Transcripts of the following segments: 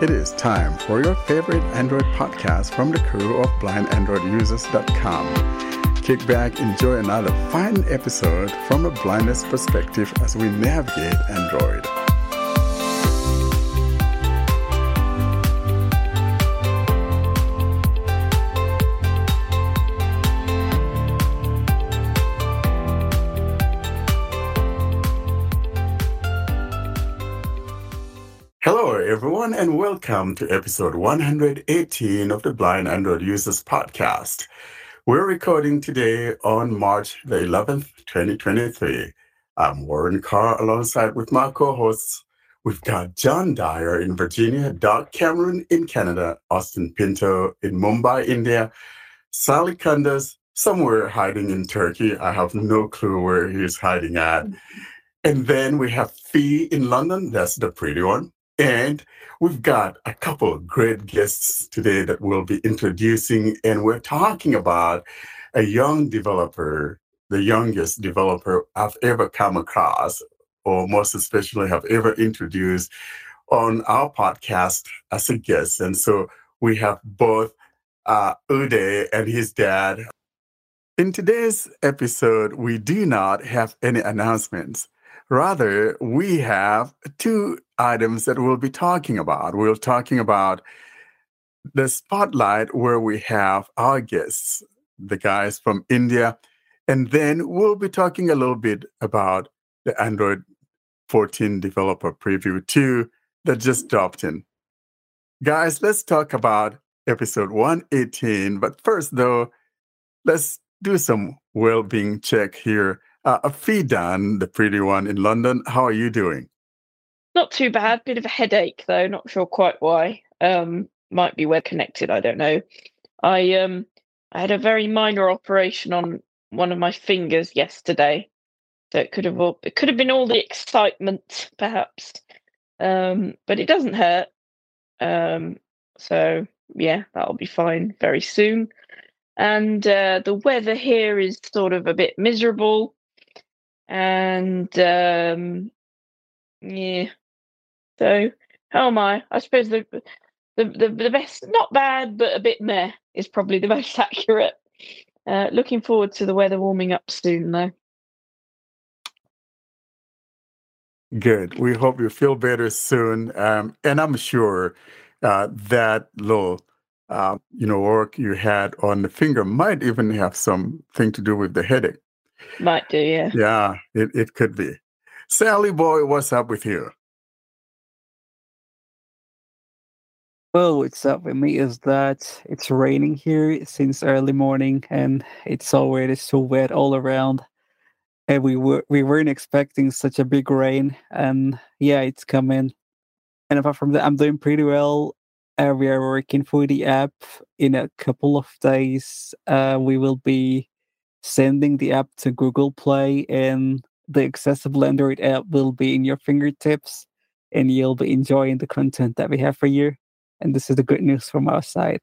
It is time for your favorite Android podcast from the crew of blindandroidusers.com. Kick back, enjoy another fine episode from a blindness perspective as we navigate Android. Everyone, and welcome to episode 118 of the Blind Android Users Podcast. We're recording today on March the 11th, 2023. I'm Warren Carr alongside with my co hosts. We've got John Dyer in Virginia, Doc Cameron in Canada, Austin Pinto in Mumbai, India, Salih Kunduz somewhere hiding in Turkey. I have no clue where he's hiding at. Mm-hmm. And then we have Fee in London. That's the pretty one. And we've got a couple of great guests today that we'll be introducing, and we're talking about a young developer, the youngest developer I've ever come across, or most especially have ever introduced on our podcast as a guest. And so we have both uh, Uday and his dad. In today's episode, we do not have any announcements. Rather, we have two items that we'll be talking about. We're talking about the spotlight where we have our guests, the guys from India, and then we'll be talking a little bit about the Android 14 developer preview 2 that just dropped in. Guys, let's talk about episode 118. But first, though, let's do some well being check here uh, Fidan, the pretty one in London, how are you doing? Not too bad. Bit of a headache though. Not sure quite why. Um, might be web connected. I don't know. I um, I had a very minor operation on one of my fingers yesterday, so it could have all, it could have been all the excitement, perhaps. Um, but it doesn't hurt. Um, so yeah, that'll be fine very soon. And uh, the weather here is sort of a bit miserable and um, yeah. So how am I? I suppose the the the, the best, not bad, but a bit meh is probably the most accurate. Uh, looking forward to the weather warming up soon, though. Good. We hope you feel better soon, um, and I'm sure uh, that little. Uh, you know, work you had on the finger might even have something to do with the headache. Might do, yeah. Yeah, it, it could be. Salih boy, what's up with you? Well, what's up with me is that it's raining here since early morning, and it's already so wet all around. And we were we weren't expecting such a big rain, and yeah, it's coming. And apart from that, I'm doing pretty well. Uh, we are working for the app in a couple of days. Uh, we will be sending the app to Google Play, and the accessible Android app will be in your fingertips, and you'll be enjoying the content that we have for you. And this is the good news from our side.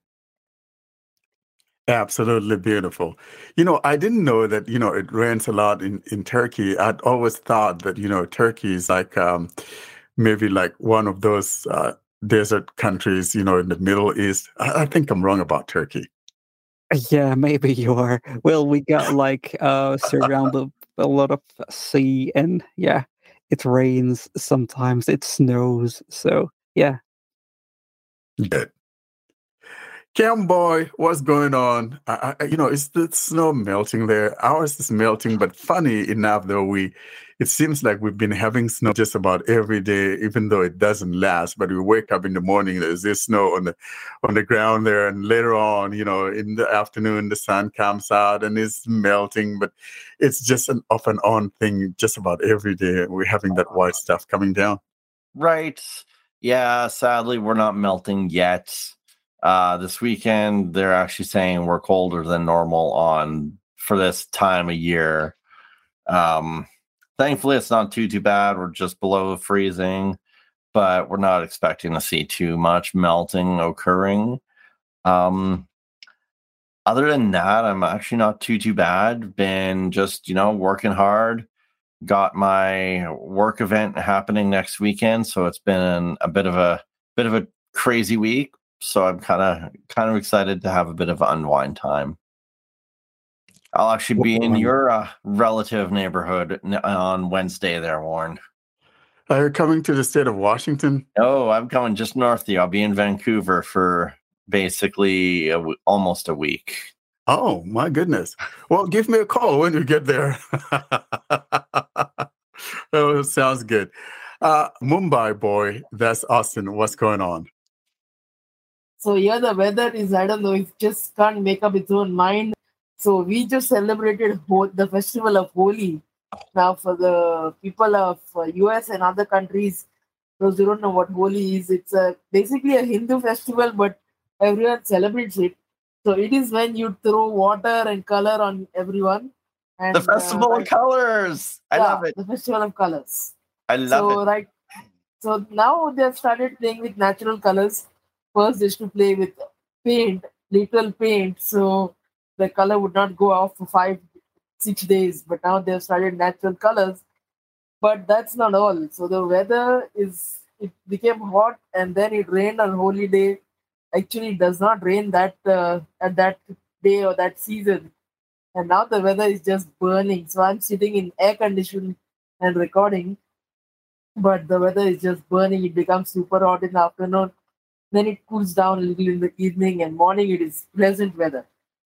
Absolutely beautiful. You know, I didn't know that, you know, it rains a lot in, in Turkey. I'd always thought that, you know, Turkey is like um, maybe like one of those uh, desert countries, you know, in the Middle East. I, I think I'm wrong about Turkey. Yeah, maybe you are. Well, we got like uh surrounded a lot of sea and yeah, it rains sometimes, it snows. So yeah. Good. Cam boy, what's going on? I, I, you know, is the snow melting there? Ours is melting, but funny enough, though, we it seems like we've been having snow just about every day, even though it doesn't last. But we wake up in the morning, there's this snow on the on the ground there, and later on, you know, in the afternoon, the sun comes out and it's melting. But it's just an off and on thing, just about every day. We're having that white stuff coming down. Right. Yeah. Sadly, we're not melting yet uh, this weekend, they're actually saying we're colder than normal on for this time of year. Um, thankfully, it's not too too bad. We're just below freezing, but we're not expecting to see too much melting occurring. Um, other than that, I'm actually not too too bad. Been just you know working hard. Got my work event happening next weekend, so it's been a bit of a bit of a crazy week, so I'm kind of kind of excited to have a bit of unwind time. I'll actually be in your uh, relative neighborhood on Wednesday there, Warren. Are you coming to the state of Washington? Oh, I'm coming just north of you. I'll be in Vancouver for basically a w- almost a week. Oh, my goodness. Well, give me a call when you get there. oh, sounds good. Uh, Mumbai boy, that's Austin. What's going on? So here the weather is, I don't know, it just can't make up its own mind. So we just celebrated Ho- the festival of Holi. Now for the people of uh, US and other countries, those who don't know what Holi is, it's a, basically a Hindu festival, but everyone celebrates it. So it is when you throw water and color on everyone. And, The Festival uh, of Colors. I yeah, love it. The festival of colors I love so it. right so now they have started playing with natural colors first is to play with paint literal paint so the color would not go off for five six days but now they have started natural colors but that's not all so the weather is it became hot and then it rained on holy day actually it does not rain that uh, at that day or that season and now the weather is just burning so i'm sitting in air conditioning and recording but the weather is just burning. It becomes super hot in the afternoon. Then it cools down a little in the evening, and morning it is pleasant weather.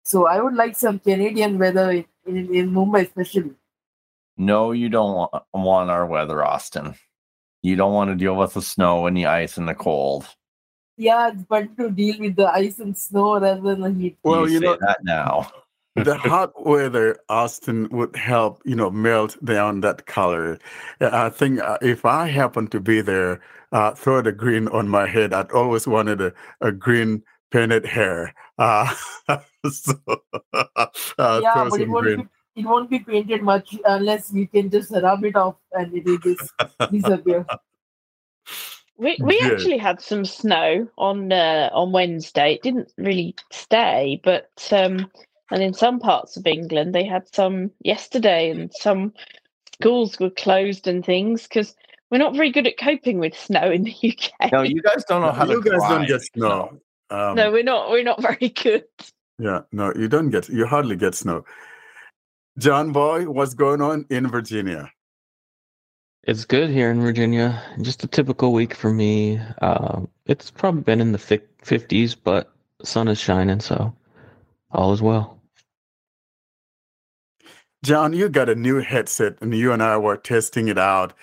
So I would like some Canadian weather in, in, in Mumbai, especially. No, you don't wa- want our weather, Austin. You don't want to deal with the snow and the ice and the cold. Yeah, it's better to deal with the ice and snow rather than the heat. Well, you, you say know, that now. the hot weather, Austin, would help, you know, melt down that color. I think uh, if I happen to be there, uh, throw the green on my head. I'd always wanted a, a green painted hair. Uh, so, uh, yeah, but it won't, green. be, it won't be painted much unless you can just rub it off and it will just disappear. We we Good. actually had some snow on uh, on Wednesday. It didn't really stay, but um, and in some parts of England they had some yesterday, and some schools were closed and things because we're not very good at coping with snow in the UK. No, you guys don't know how you to guys don't drive get snow. Snow. Um, no, we're not. We're not very good. Yeah, no, you don't get, you hardly get snow. John Boy, what's going on in Virginia? It's good here in Virginia. Just a typical week for me. Uh, it's probably been in the 50s, but sun is shining, so all is well. John, you got a new headset and you and I were testing it out.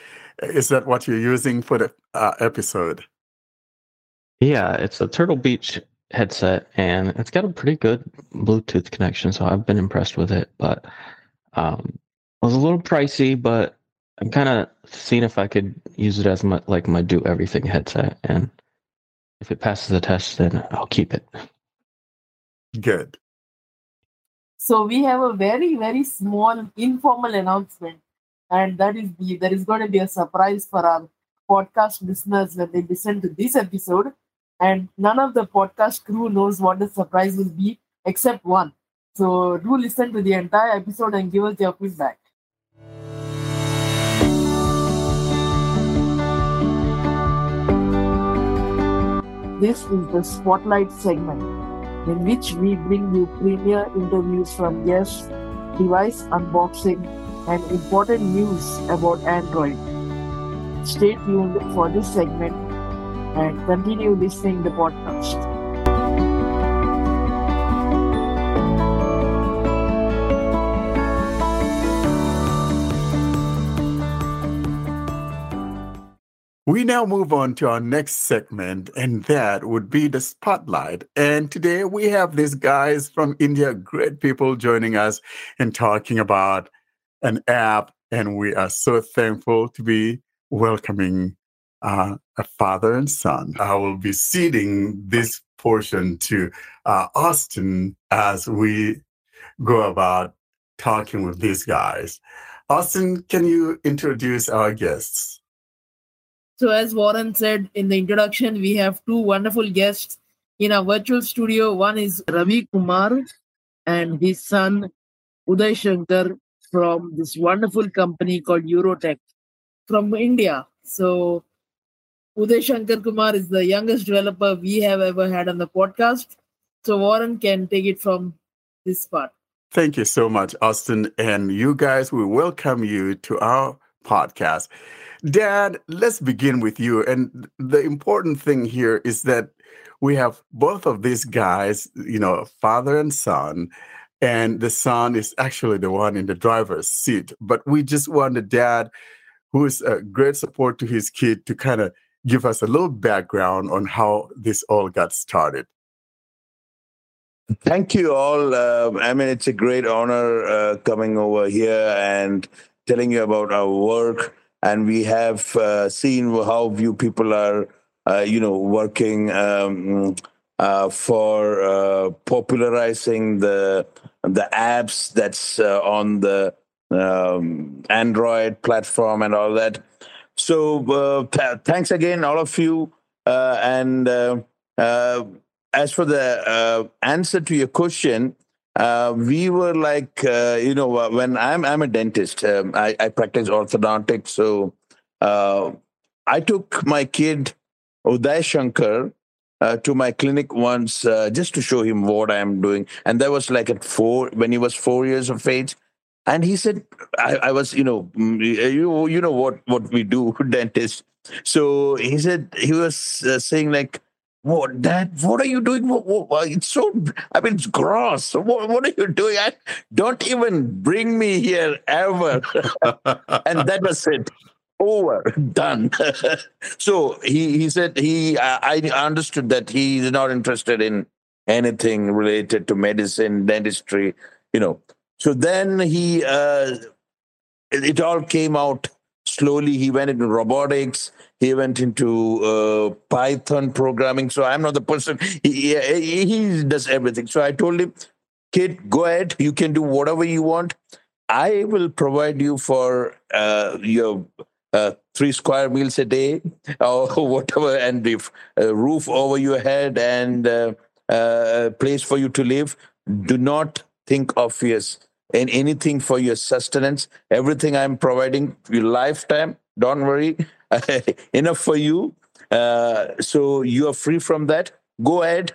Is that what you're using for the uh, episode? Yeah, it's a Turtle Beach headset, and it's got a pretty good Bluetooth connection, so I've been impressed with it. But um, it was a little pricey, but I'm kind of seeing if I could use it as my like my do everything headset, and if it passes the test, then I'll keep it. Good. So we have a very, very small informal announcement, and that is the there is going to be a surprise for our podcast listeners when they listen to this episode. And none of the podcast crew knows what the surprise will be except one. So do listen to the entire episode and give us your feedback. This is the Spotlight segment in which we bring you premier interviews from guests, device unboxing, and important news about Android. Stay tuned for this segment and continue listening the podcast. We now move on to our next segment, and that would be the spotlight. And today we have these guys from India, great people joining us and talking about an app. And we are so thankful to be welcoming uh, a father and son. I will be ceding this portion to uh, Austin as we go about talking with these guys. Austin, can you introduce our guests? So, as Warren said in the introduction, we have two wonderful guests in our virtual studio. One is Ravi Kumar and his son Uday Shankar from this wonderful company called Eurotech from India. So, Uday Shankar Kumar is the youngest developer we have ever had on the podcast. So Warren can take it from this part. Thank you so much, Austin. And you guys, we welcome you to our podcast. Dad, let's begin with you. And the important thing here is that we have both of these guys, you know, father and son, and the son is actually the one in the driver's seat. But we just want the dad, who is a great support to his kid, to kind of give us a little background on how this all got started. Thank you all. Uh, I mean, it's a great honor uh, coming over here and telling you about our work. And we have uh, seen how few people are, uh, you know, working um, uh, for uh, popularizing the the apps that's on the um, Android platform and all that. So th- thanks again, all of you, and as for the uh, answer to your question, uh, we were like, uh, you know, uh, when I'm I'm a dentist, um, I, I practice orthodontics, so uh, I took my kid Uday Shankar uh, to my clinic once just to show him what I am doing, and that was like at four when he was four years of age. And he said, I, I was, you know, mm, you you know what what we do, dentist. So he said he was saying like, what, Dad? What are you doing? What, what, it's so. I mean, it's gross. What, what are you doing? I, don't even bring me here ever. and that was it. Over, done. so he he said he. I understood that he is not interested in anything related to medicine, dentistry. You know. So then he. Uh, it, it all came out slowly. He went into robotics he went into uh, Python programming. So I'm not the person. He, he, he does everything. So I told him, kid, go ahead. You can do whatever you want. I will provide you for uh, your uh, three square meals a day or whatever, and if a roof over your head and uh, uh, a place for you to live. Do not think of yes and anything for your sustenance. Everything I'm providing your lifetime. Don't worry. enough for you. Uh, so you are free from that. Go ahead,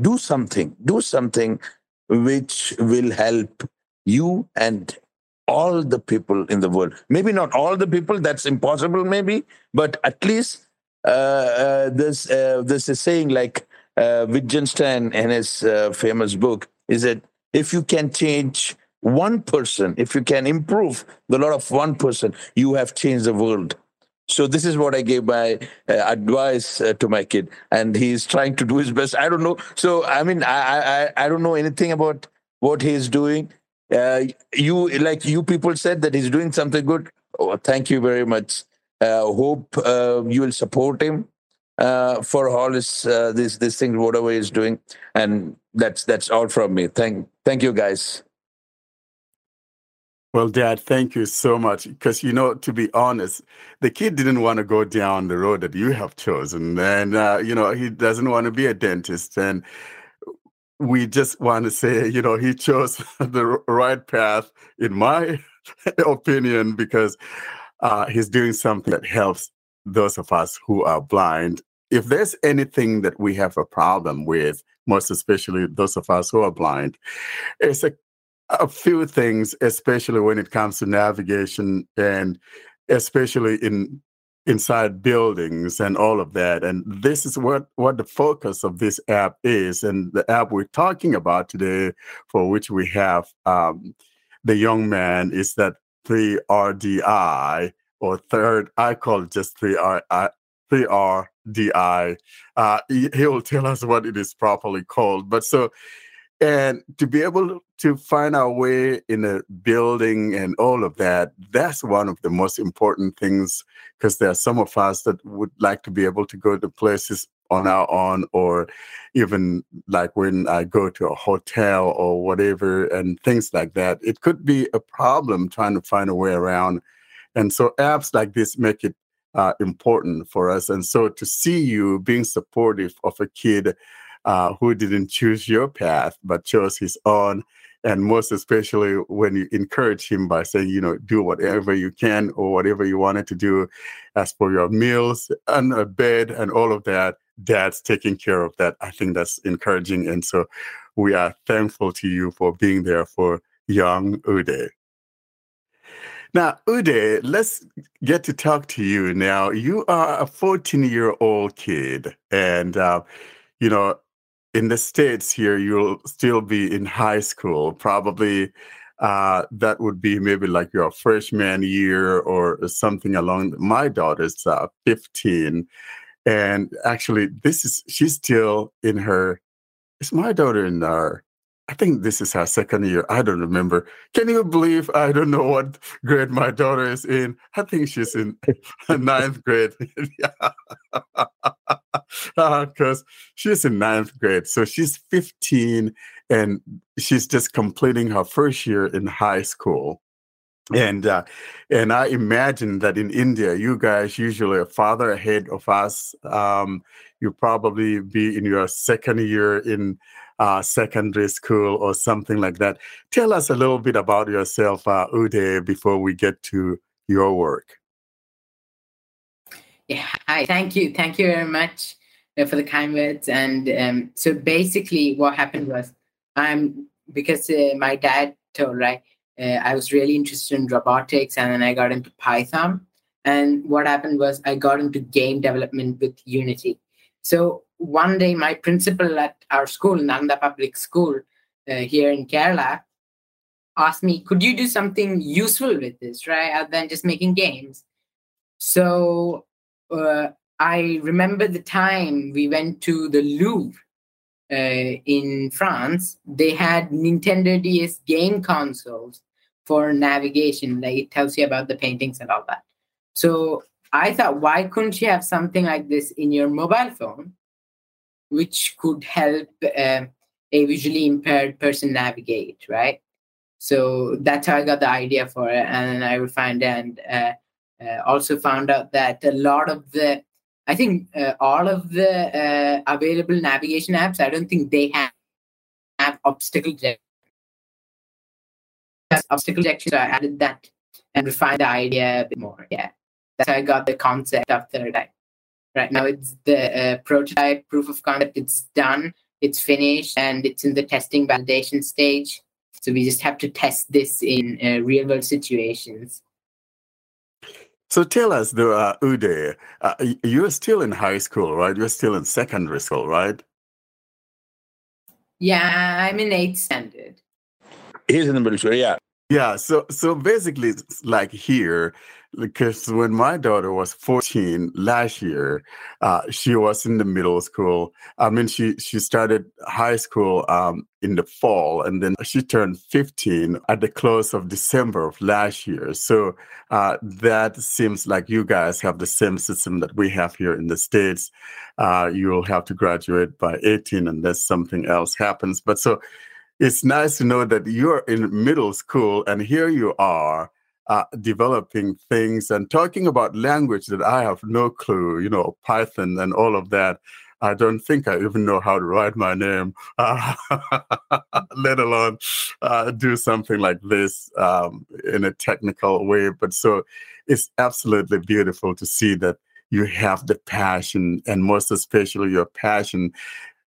do something, do something which will help you and all the people in the world. Maybe not all the people, that's impossible, maybe, but at least uh, uh, this, uh, this is saying like uh, Wittgenstein in his uh, famous book is that if you can change one person, if you can improve the lot of one person, you have changed the world. So this is what I gave my uh, advice uh, to my kid, and he's trying to do his best. I don't know. So I mean, I I I don't know anything about what he's doing. Uh, you like you people said that he's doing something good. Oh, thank you very much. Uh, hope uh, you will support him uh, for all his this this thing, whatever he's doing, and that's that's all from me. Thank thank you guys. Well, Dad, thank you so much. Because, you know, to be honest, the kid didn't want to go down the road that you have chosen. And, uh, you know, he doesn't want to be a dentist. And we just want to say, you know, he chose the right path, in my opinion, because uh, he's doing something that helps those of us who are blind. If there's anything that we have a problem with, most especially those of us who are blind, it's a a few things, especially when it comes to navigation and especially in inside buildings and all of that. And this is what what the focus of this app is. And the app we're talking about today, for which we have um, the young man, is that 3RDI or third. I call it just 3R. 3RDI. Uh, he, he will tell us what it is properly called. But so and to be able to find our way in a building and all of that that's one of the most important things because there are some of us that would like to be able to go to places on our own or even like when i go to a hotel or whatever and things like that it could be a problem trying to find a way around and so apps like this make it uh, important for us and so to see you being supportive of a kid uh, who didn't choose your path but chose his own and most especially when you encourage him by saying, you know, do whatever you can or whatever you wanted to do as for your meals and a bed and all of that. Dad's taking care of that. I think that's encouraging. And so we are thankful to you for being there for young Uday. Now, Uday, let's get to talk to you now. You are a 14 year old kid, and, uh, you know, in the States here, you'll still be in high school. Probably uh, that would be maybe like your freshman year or something along. My daughter's uh, 15. And actually, this is, she's still in her, is my daughter in her I think this is her second year. I don't remember. Can you believe I don't know what grade my daughter is in? I think she's in ninth grade. Because uh, she's in ninth grade. So she's 15 and she's just completing her first year in high school. And uh, and I imagine that in India, you guys usually are farther ahead of us. Um, you probably be in your second year in uh, secondary school or something like that. Tell us a little bit about yourself, uh, Uday, before we get to your work. Yeah, hi. Thank you. Thank you very much uh, for the kind words. And um, so basically, what happened was, I'm because uh, my dad told right, uh, I was really interested in robotics, and then I got into Python. And what happened was, I got into game development with Unity. So one day my principal at our school, Nanda Public School uh, here in Kerala, asked me, could you do something useful with this, right? Other than just making games. So uh, I remember the time we went to the Louvre uh, in France. They had Nintendo DS game consoles for navigation. Like it tells you about the paintings and all that. So I thought, why couldn't you have something like this in your mobile phone? Which could help uh, a visually impaired person navigate, right? So that's how I got the idea for it, and I refined and uh, uh, also found out that a lot of the, I think uh, all of the uh, available navigation apps, I don't think they have have obstacle detection. Obstacle detection, so I added that and refined the idea a bit more. Yeah, that's how I got the concept of third eye right now it's the uh, prototype proof of concept it's done it's finished and it's in the testing validation stage. So we just have to test this in uh, real world situations. So tell us though uh, uday uh, you're still in high school right? You're still in secondary school right? Yeah i'm in eighth standard. He's in the middle school yeah yeah so so basically it's like here because when my daughter was 14 last year, uh, she was in the middle school. I mean, she she started high school um, in the fall, and then she turned 15 at the close of December of last year. So uh, that seems like you guys have the same system that we have here in the states. Uh, you'll have to graduate by 18, unless something else happens. But so it's nice to know that you're in middle school, and here you are uh, developing things and talking about language that I have no clue, you know, Python and all of that. I don't think I even know how to write my name, uh, let alone uh, do something like this um, in a technical way. But so it's absolutely beautiful to see that you have the passion, and most especially your passion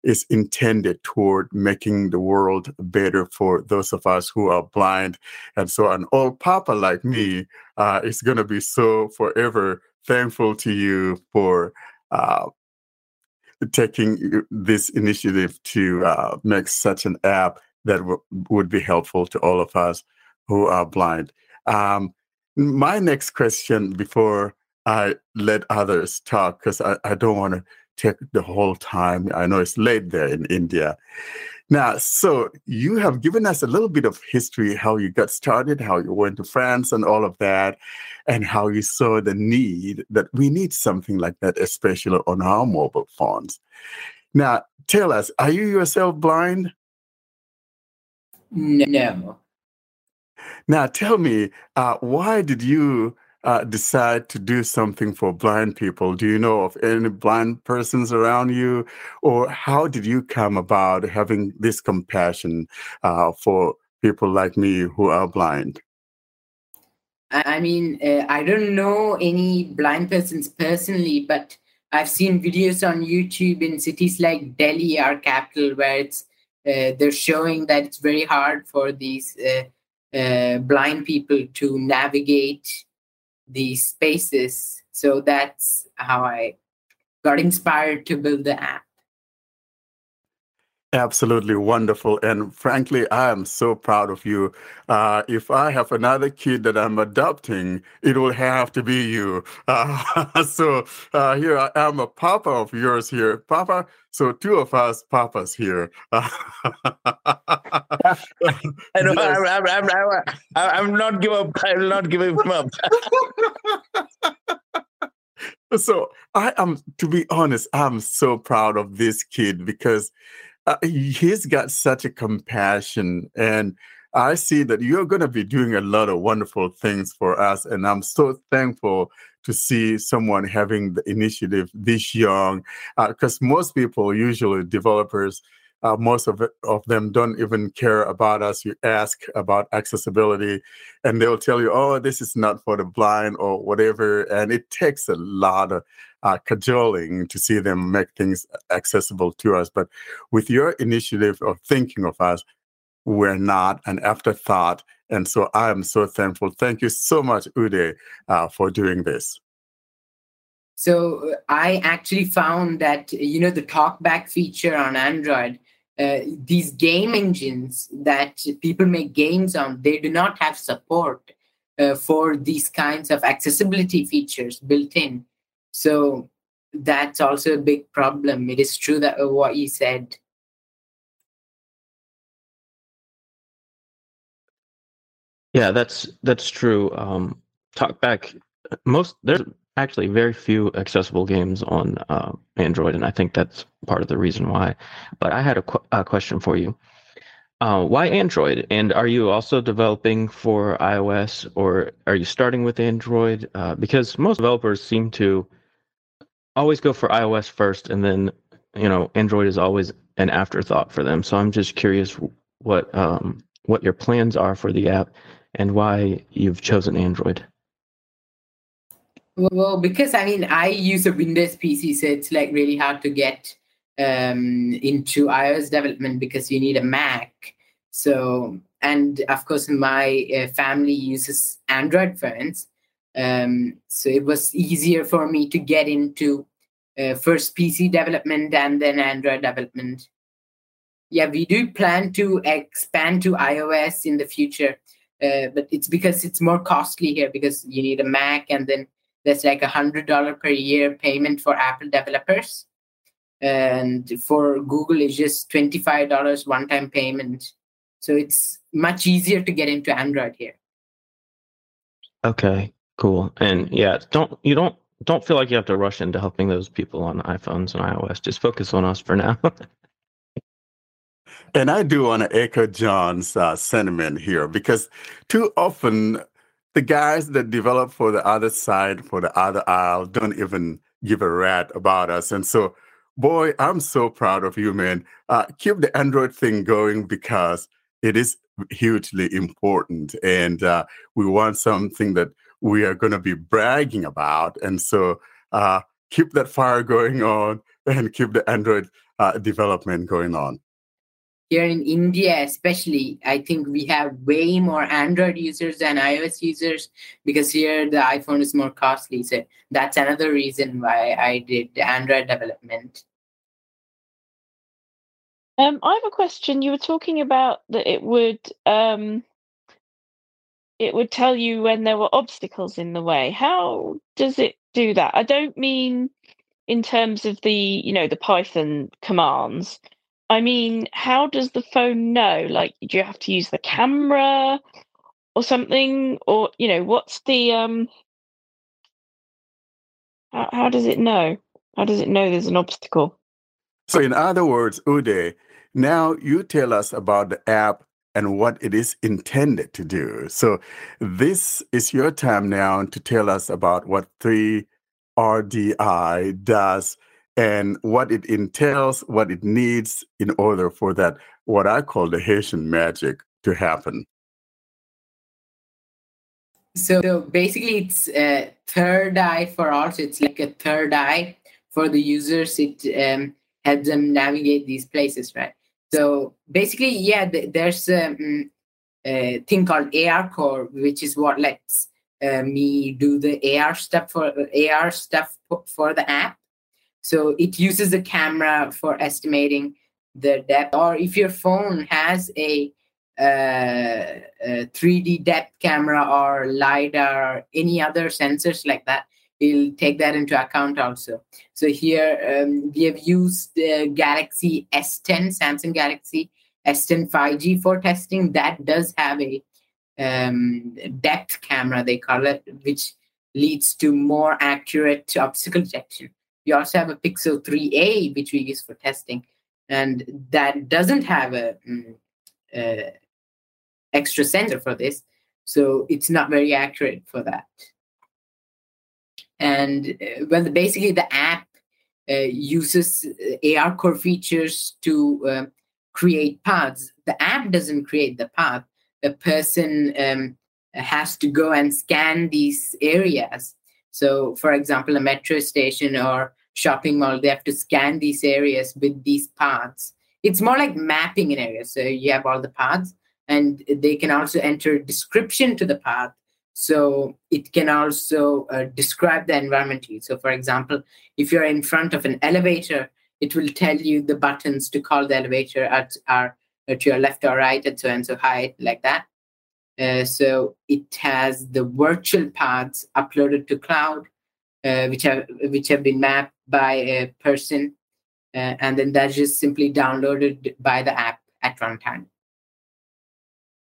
is intended toward making the world better for those of us who are blind. And so, an old papa like me uh, is going to be so forever thankful to you for uh, taking this initiative to uh, make such an app that w- would be helpful to all of us who are blind. Um, my next question before I let others talk, because I, I don't want to take the whole time. I know it's late there in India. Now, so you have given us a little bit of history, how you got started, how you went to France and all of that, and how you saw the need that we need something like that, especially on our mobile phones. Now, tell us, are you yourself blind? No. Now, tell me, uh, why did you uh, decide to do something for blind people? Do you know of any blind persons around you? Or how did you come about having this compassion uh, for people like me who are blind? I mean, uh, I don't know any blind persons personally, but I've seen videos on YouTube in cities like Delhi, our capital, where it's uh, they're showing that it's very hard for these uh, uh, blind people to navigate these spaces. So that's how I got inspired to build the app. Absolutely wonderful. And frankly, I am so proud of you. Uh, if I have another kid that I'm adopting, it will have to be you. Uh, so uh, here I am, a papa of yours here. Papa, so two of us papas here. I know, yes. I'm, I'm, I'm, I'm, not give up. I'm not giving up. so I am, to be honest, I'm so proud of this kid because uh, he's got such a compassion and I see that you're going to be doing a lot of wonderful things for us. And I'm so thankful to see someone having the initiative this young, because uh, most people, usually developers, uh, most of, it, of them don't even care about us. You ask about accessibility, and they'll tell you, "Oh, this is not for the blind" or whatever. And it takes a lot of uh, cajoling to see them make things accessible to us. But with your initiative of thinking of us, we're not an afterthought. And so I am so thankful. Thank you so much, Uday, uh, for doing this. So uh, I actually found that, you know, the talkback feature on Android, uh, these game engines that people make games on, they do not have support uh, for these kinds of accessibility features built in. So that's also a big problem. It is true that uh, what you said. Yeah, that's that's true. Um, Talkback, most there's actually very few accessible games on uh, Android, and I think that's part of the reason why. But I had a, qu- a question for you. Uh, why Android? And are you also developing for iOS, or are you starting with Android? Uh, because most developers seem to always go for iOS first, and then you know Android is always an afterthought for them. So I'm just curious what um, what your plans are for the app and why you've chosen Android. Well, because I mean, I use a Windows PC, so it's like really hard to get um, into iOS development because you need a Mac. So, and of course, my uh, family uses Android phones. Um, so it was easier for me to get into uh, first PC development and then Android development. Yeah, we do plan to expand to iOS in the future, uh, but it's because it's more costly here because you need a Mac and then there's like a hundred dollar per year payment for Apple developers, and for Google it's just twenty five dollars one time payment. So it's much easier to get into Android here. Okay, Cool. And yeah, don't you don't don't feel like you have to rush into helping those people on iPhones and iOS. Just focus on us for now. and I do want to echo John's uh, sentiment here because too often the guys that develop for the other side, for the other aisle, don't even give a rat about us. And so, boy, I'm so proud of you, man. Uh, keep the Android thing going because it is hugely important. And uh, we want something that we are going to be bragging about. And so uh, keep that fire going on and keep the Android uh, development going on. Here in India, especially, I think we have way more Android users than iOS users because here the iPhone is more costly. So that's another reason why I did Android development. Um, I have a question. You were talking about that it would um, it would tell you when there were obstacles in the way. How does it do that? I don't mean in terms of the, you know, the Python commands. I mean, how does the phone know? Like, do you have to use the camera or something? Or, you know, what's the um how, how does it know? How does it know there's an obstacle? So in other words, Uday, now you tell us about the app and what it is intended to do. So, this is your time now to tell us about what 3RDI does and what it entails, what it needs in order for that, what I call the Haitian magic to happen? So, so basically, it's a third eye for us. It's like a third eye for the users. It um, helps them navigate these places, right? So basically, yeah, th- there's a, um, a, thing called ARCore, which is what lets uh, me do the AR stuff for AR stuff for the app. So it uses a camera for estimating the depth, or if your phone has a, uh, a 3D depth camera or lidar or any other sensors like that, we'll take that into account also. So here um, we have used the Galaxy S10, Samsung Galaxy S10 5G for testing. That does have a um, depth camera, they call it, which leads to more accurate obstacle detection. We also have a Pixel 3a, which we use for testing, and that doesn't have a, um, uh, extra sensor for this, so it's not very accurate for that. And uh, well basically the app uh, uses ARCore features to uh, create paths. The app doesn't create the path. The person um, has to go and scan these areas so for example a metro station or shopping mall they have to scan these areas with these paths it's more like mapping an area so you have all the paths and they can also enter description to the path so it can also uh, describe the environment to you. So, for example, if you're in front of an elevator, it will tell you the buttons to call the elevator at are to your left or right at so and so height, like that. Uh, so it has the virtual paths uploaded to cloud, uh, which have which have been mapped by a person, uh, and then that's just simply downloaded by the app at runtime.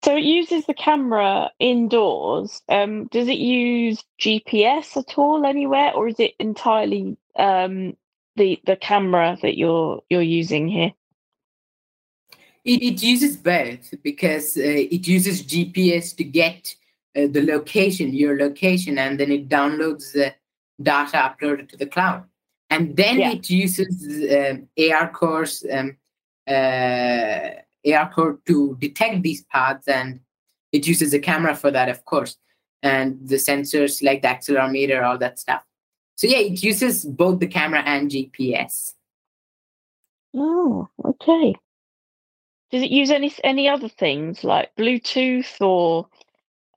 So it uses the camera indoors. Um, does it use GPS at all anywhere, or is it entirely um, the the camera that you're you're using here? It, it uses both because uh, it uses GPS to get uh, the location, your location, and then it downloads the data uploaded to the cloud, and then yeah. it uses um, ARCore's um, uh, ARCore to detect these paths, and it uses a camera for that, of course, and the sensors like the accelerometer, all that stuff. So yeah, it uses both the camera and GPS. Oh, okay. Does it use any any other things like Bluetooth or,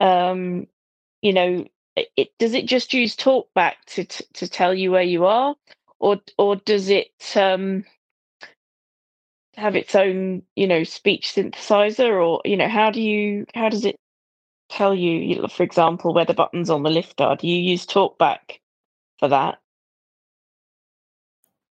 um, you know, it, does it just use TalkBack to, to to tell you where you are, or or does it um, have its own, you know, speech synthesizer, or you know, how do you how does it tell you, for example, where the buttons on the lift are? Do you use TalkBack for that?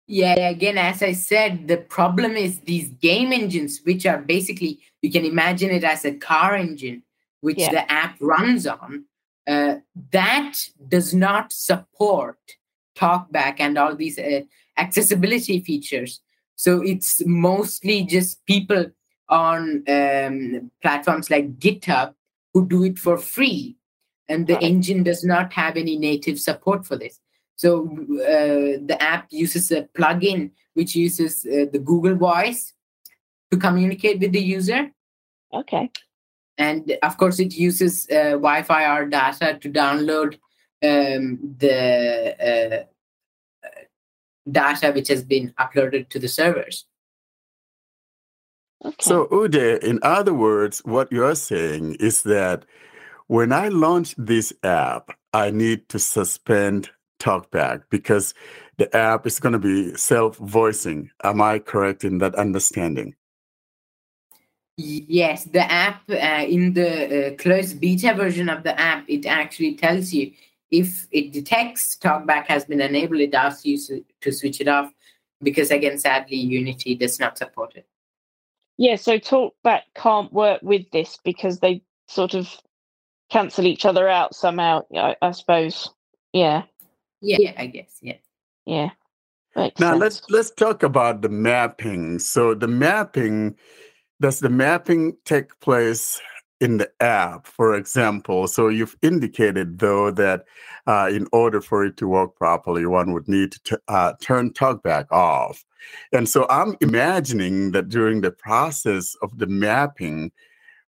Yeah, again, as I said, the problem is these game engines, which are basically you can imagine it as a car engine, which yeah. the app runs on. Uh, that does not support talkback and all these uh, accessibility features. So it's mostly just people on um, platforms like GitHub who do it for free. And the right. engine does not have any native support for this. So uh, the app uses a plugin which uses uh, the Google Voice to communicate with the user. Okay. And of course, it uses uh, Wi-Fi or data to download um, the uh, data which has been uploaded to the servers. Okay. So, Uday, in other words, what you're saying is that when I launch this app, I need to suspend TalkBack because the app is going to be self voicing. Am I correct in that understanding? Yes, the app uh, in the uh, closed beta version of the app, it actually tells you if it detects talkback has been enabled, it asks you to switch it off because, again, sadly, Unity does not support it. Yeah, so talkback can't work with this because they sort of cancel each other out somehow, I, I suppose. Yeah. Yeah, yeah, I guess. Yeah. Yeah. Makes now sense. let's let's talk about the mapping. So the mapping does the mapping take place in the app, for example. So you've indicated, though, that uh, in order for it to work properly, one would need to t- uh, turn TalkBack off. And so I'm imagining that during the process of the mapping,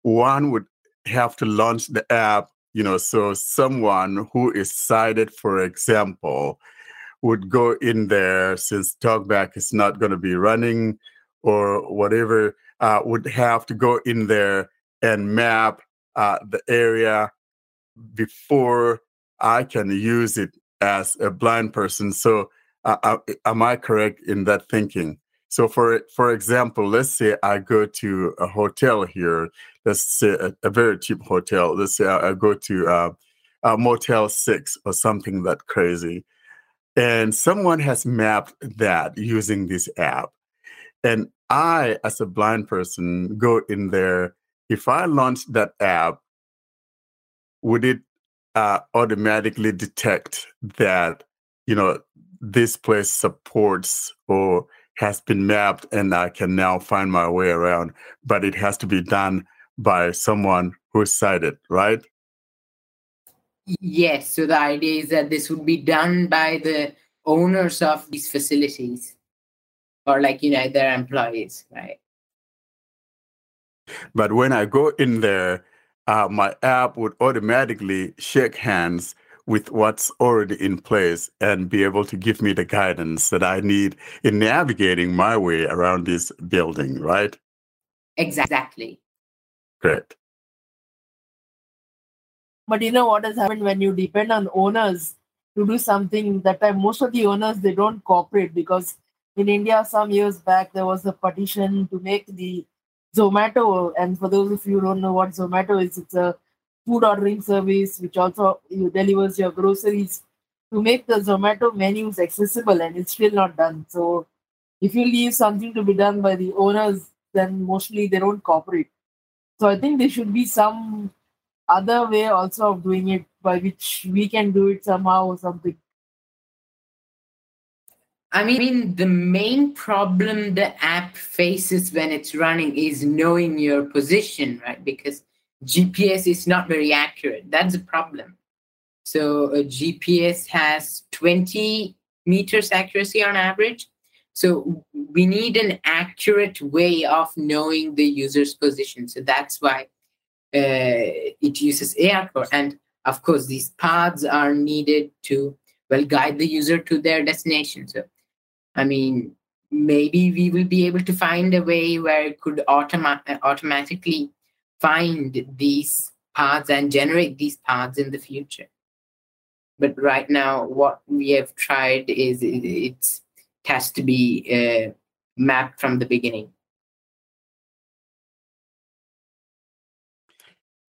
one would have to launch the app, you know, so someone who is sighted, for example, would go in there since TalkBack is not going to be running or whatever, uh, would have to go in there and map uh, the area before I can use it as a blind person. So, uh, uh, am I correct in that thinking? So, for for example, let's say I go to a hotel here. Let's say a, a very cheap hotel. Let's say I, I go to uh, a Motel Six or something that crazy, and someone has mapped that using this app, and I, as a blind person, go in there. If I launch that app, would it uh, automatically detect that you know this place supports or has been mapped and I can now find my way around, but it has to be done by someone who's sighted, right? Yes. So the idea is that this would be done by the owners of these facilities or like, you know, their employees, right? But when I go in there, uh, my app would automatically shake hands with what's already in place and be able to give me the guidance that I need in navigating my way around this building, right? Exactly. Great. But you know what has happened when you depend on owners to do something that time most of the owners they don't cooperate because in India some years back there was a petition to make the Zomato, and for those of you who don't know what Zomato is, it's a food ordering service which also delivers your groceries to make the Zomato menus accessible, and it's still not done. So, if you leave something to be done by the owners, then mostly they don't cooperate. So, I think there should be some other way also of doing it by which we can do it somehow or something. I mean, the main problem the app faces when it's running is knowing your position, right? Because GPS is not very accurate. That's a problem. So a GPS has 20 meters accuracy on average. So we need an accurate way of knowing the user's position. So that's why uh, it uses ARCore. And of course, these paths are needed to well guide the user to their destination. So I mean, maybe we will be able to find a way where it could automa- automatically find these paths and generate these paths in the future. But right now, what we have tried is it, has to be uh, mapped from the beginning.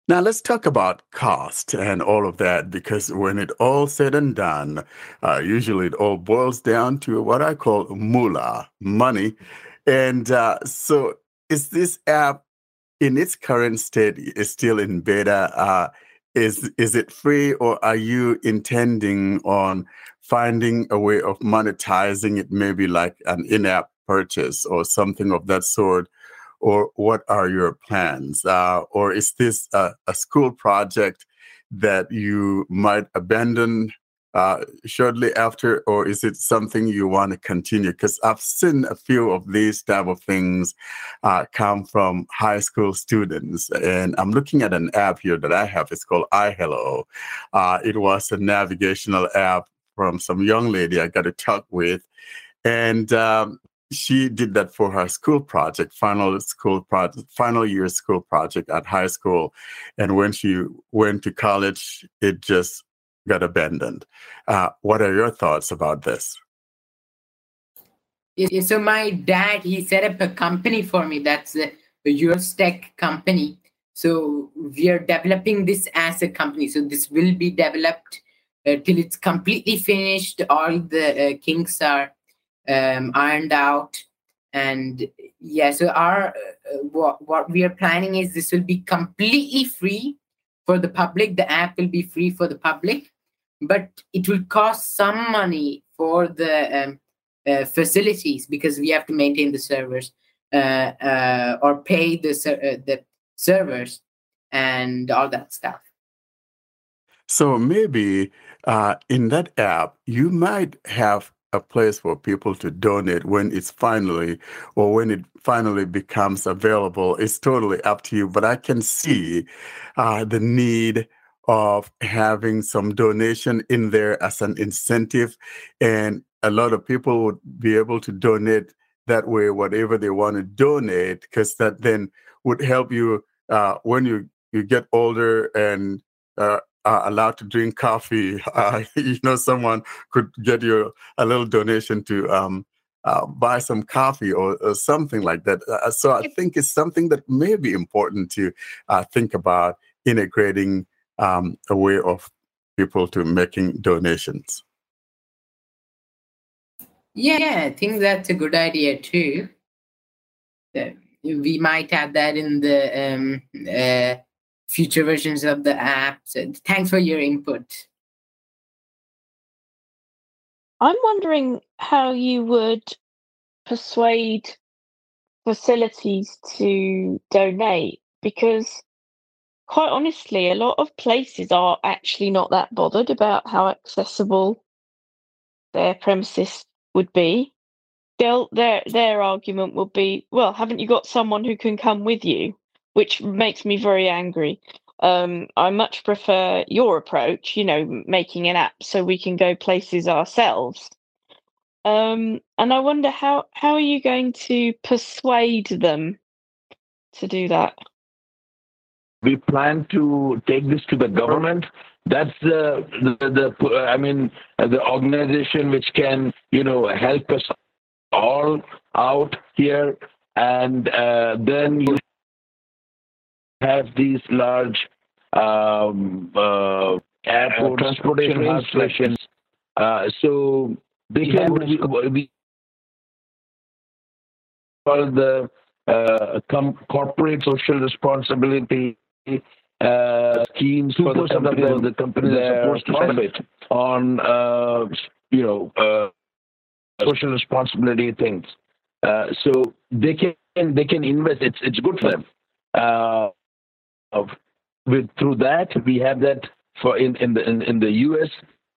Now let's talk about cost and all of that because when it all said and done, uh, usually it all boils down to what I call moolah, money. And uh, so is this app in its current state is still in beta? Uh, is is it free or are you intending on finding a way of monetizing it, maybe like an in-app purchase or something of that sort? or what are your plans? Uh, or is this a, a, school project that you might abandon uh, shortly after, or is it something you want to continue? Because I've seen a few of these type of things uh, come from high school students, and I'm looking at an app here that I have. It's called iHello. Uh, it was a navigational app from some young lady I got to talk with, and um, she did that for her school project, final school project, final year school project at high school. And when she went to college, it just got abandoned. Uh, what are your thoughts about this? So my dad, he set up a company for me. That's a, US Tech company. So we are developing this as a company. So this will be developed uh, till it's completely finished. All the uh, kinks are um, ironed out and yeah so our uh, what what we are planning is this will be completely free for the public the app will be free for the public but it will cost some money for the um, uh, facilities because we have to maintain the servers uh, uh or pay the uh, the servers and all that stuff. So maybe uh, in that app you might have a place for people to donate when it's finally or when it finally becomes available. It's totally up to you but i can see uh, the need of having some donation in there as an incentive and a lot of people would be able to donate that way whatever they want to donate because that then would help you uh, when you you get older and uh, are allowed to drink coffee, uh, you know, someone could get you a little donation to um, uh, buy some coffee or, or, something like that. Uh, so I think it's something that may be important to uh, think about integrating um, a way of people to making donations. Yeah, I think that's a good idea too. we might have that in the um, uh, future versions of the app. So thanks for your input. I'm wondering how you would persuade facilities to donate because quite honestly a lot of places are actually not that bothered about how accessible their premises would be They'll, their their argument will be well haven't you got someone who can come with you which makes me very angry. Um, I much prefer your approach, you know, making an app so we can go places ourselves. Um, and I wonder how how are you going to persuade them to do that? We plan to take this to the government. That's the the, the I mean the organization which can you know help us all out here, and uh, then you have these large um, uh, airport transportation hubs uh, so they can we, call the uh, com- corporate social responsibility uh, schemes for the company, of the company that supposed to spend it on uh, you know uh, social responsibility things. Uh, so they can they can invest. It's it's good for them. Uh, of with through that we have that for in in the in, in the U.S.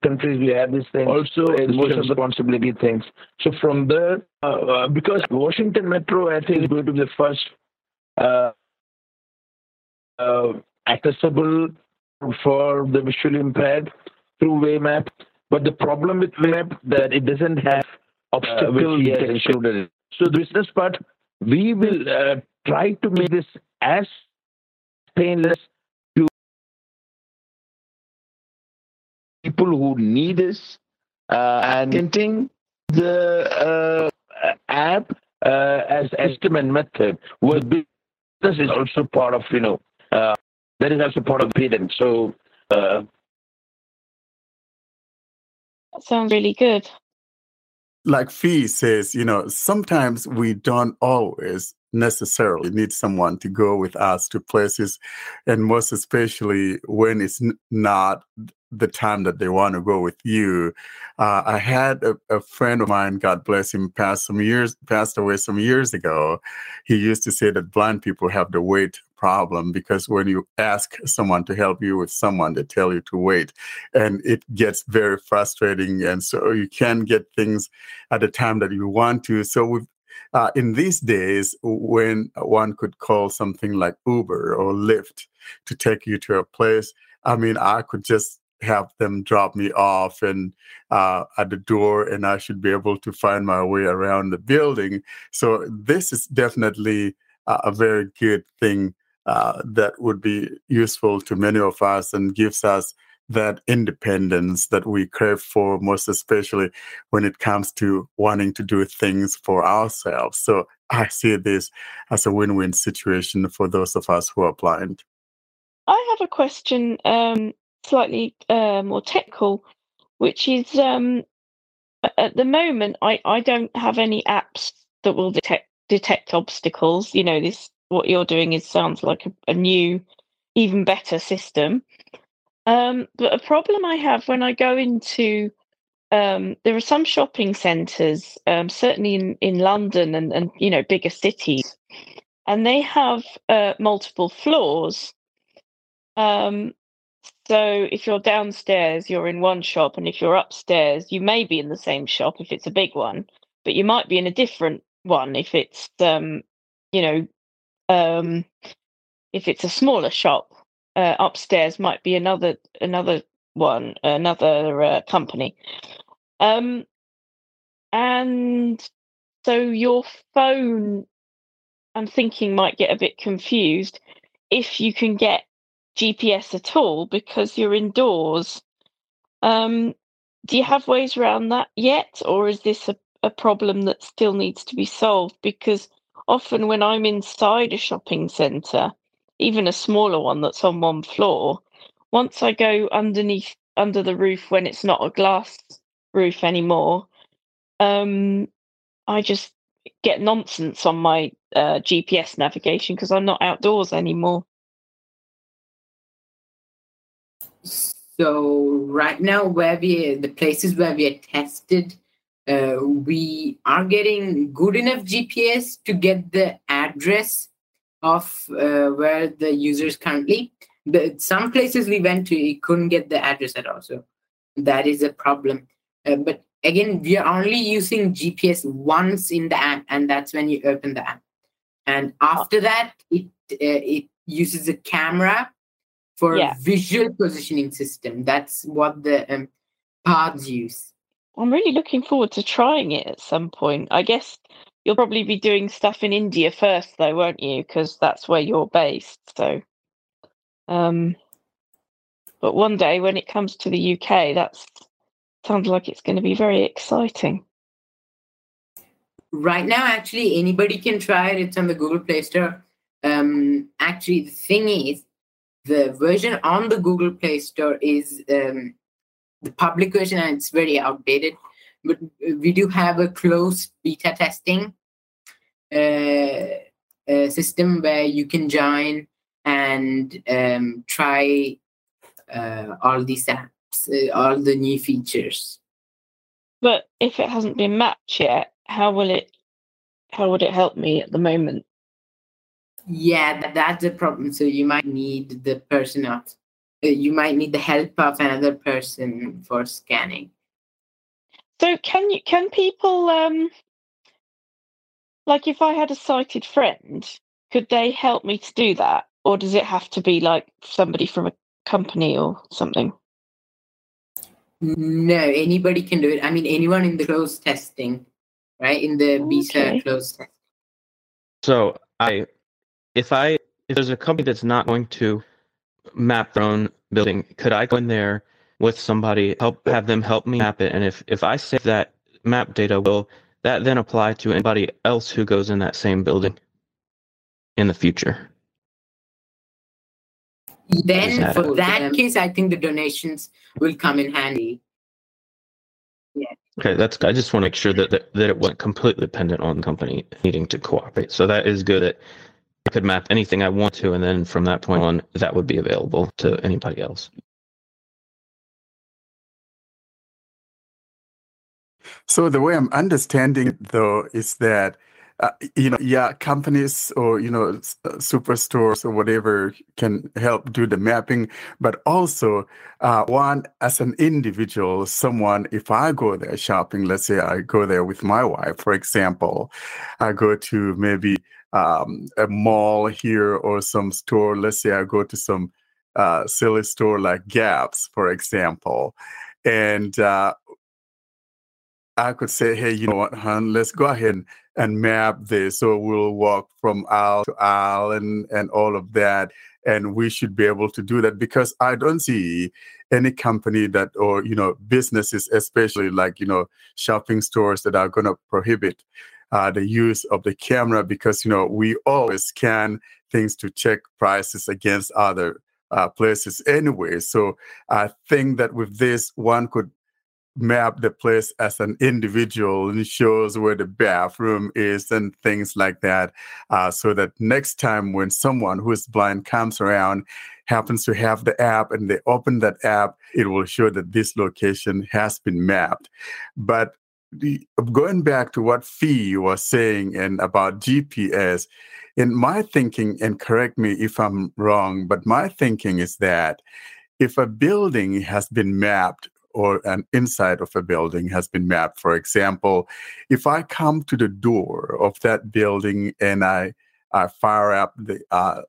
countries we have this thing also social responsibility things. So from there, uh, uh, because Washington Metro I think is going to be the first uh, uh, accessible for the visually impaired through Waymap. But the problem with Waymap that it doesn't have obstacle uh, included. So the business part, we will uh, try to make this as painless to people who need this uh, and getting the uh, app uh, as estimate method be this is also part of you know uh, that is also part of payment so uh, that sounds really good. Like fee says you know sometimes we don't always necessarily need someone to go with us to places, and most especially when it's not the time that they want to go with you. Uh, I had a, a, friend of mine, God bless him, passed some years, passed away some years ago. He used to say that blind people have the wait problem because when you ask someone to help you with someone, they tell you to wait, and it gets very frustrating, and so you can't get things at the time that you want to. So we've uh, in these days, when one could call something like Uber or Lyft to take you to a place, I mean, I could just have them drop me off and uh, at the door, and I should be able to find my way around the building. So this is definitely a, very good thing uh, that would be useful to many of us and gives us that independence that we crave for, most especially when it comes to wanting to do things for ourselves. So I see this as a win win situation for those of us who are blind. I have a question, um, slightly uh, more technical, which is um, at the moment, I, I don't have any apps that will detect detect obstacles. You know, this what you're doing is sounds like a, a new, even better system. Um, but a problem I have when I go into um, there are some shopping centres, um, certainly in, in London and, and you know bigger cities, and they have uh, multiple floors. Um, So if you're downstairs, you're in one shop, and if you're upstairs, you may be in the same shop if it's a big one, but you might be in a different one if it's um, you know, um, if it's a smaller shop. Uh, upstairs might be another another one, another uh, company. Um, and so your phone, I'm thinking, might get a bit confused if you can get GPS at all because you're indoors. Um, do you have ways around that yet, or is this a, a problem that still needs to be solved? Because often when I'm inside a shopping centre, even a smaller one that's on one floor, once I go underneath under the roof when it's not a glass roof anymore, um, I just get nonsense on my uh, GPS navigation because I'm not outdoors anymore. So right now, where we the places where we are tested, uh, we are getting good enough GPS to get the address of uh, where the user is currently. But some places we went to, we couldn't get the address at all. So that is a problem. Uh, but again, we are only using GPS once in the app, and that's when you open the app. And after that, it uh, it uses a camera for Yeah. visual positioning system. That's what the um, pods use. I'm really looking forward to trying it at some point. I guess you'll probably be doing stuff in India first, though, won't you? Because that's where you're based. So, um, but one day when it comes to the UK, that sounds like it's going to be very exciting. Right now, actually, anybody can try it. It's on the Google Play Store. Um, actually, the thing is, the version on the Google Play Store is um, the public version, and it's very outdated. But we do have a closed beta testing uh, uh, system where you can join and um, try uh, all these apps, uh, all the new features. But if it hasn't been mapped yet, how will it? How would it help me at the moment? Yeah, that, that's a problem. So you might need the person of, uh, you might need the help of another person for scanning. So can you can people um like if I had a sighted friend, could they help me to do that? Or does it have to be like somebody from a company or something? No, anybody can do it. I mean, anyone in the closed testing, right? In the beta Okay. closed test. So I, if I, if there's a company that's not going to map their own building, could I go in there with somebody, help have them help me map it? And if if I save that map data, will that then apply to anybody else who goes in that same building in the future? Then that for it? that case, I think the donations will come in handy. Yeah. Okay, that's. I just want to make sure that, that that it wasn't completely dependent on the company needing to cooperate. So that is good. That I could map anything I want to, and then from that point on, that would be available to anybody else. So the way I'm understanding it, though, is that uh, you know, yeah, companies or you know, uh, superstores or whatever can help do the mapping, but also uh, one as an individual, someone. If I go there shopping, let's say I go there with my wife, for example, I go to maybe um, a mall here or some store. Let's say I go to some uh, silly store like Gaps, for example, and uh, I could say, hey, you know what, hon, let's go ahead and, and map this. So we'll walk from aisle to aisle and, and all of that. And we should be able to do that because I don't see any company that, or, you know, businesses, especially like, you know, shopping stores that are going to prohibit uh, the use of the camera because, you know, we always scan things to check prices against other uh, places anyway. So I think that with this, one could map the place as an individual and shows where the bathroom is and things like that uh, so that next time when someone who is blind comes around happens to have the app and they open that app it will show that this location has been mapped but the, going back to what fee was saying and about gps in my thinking and correct me if i'm wrong but my thinking is that if a building has been mapped or an inside of a building has been mapped, for example, if I come to the door of that building and I, I fire up the uh,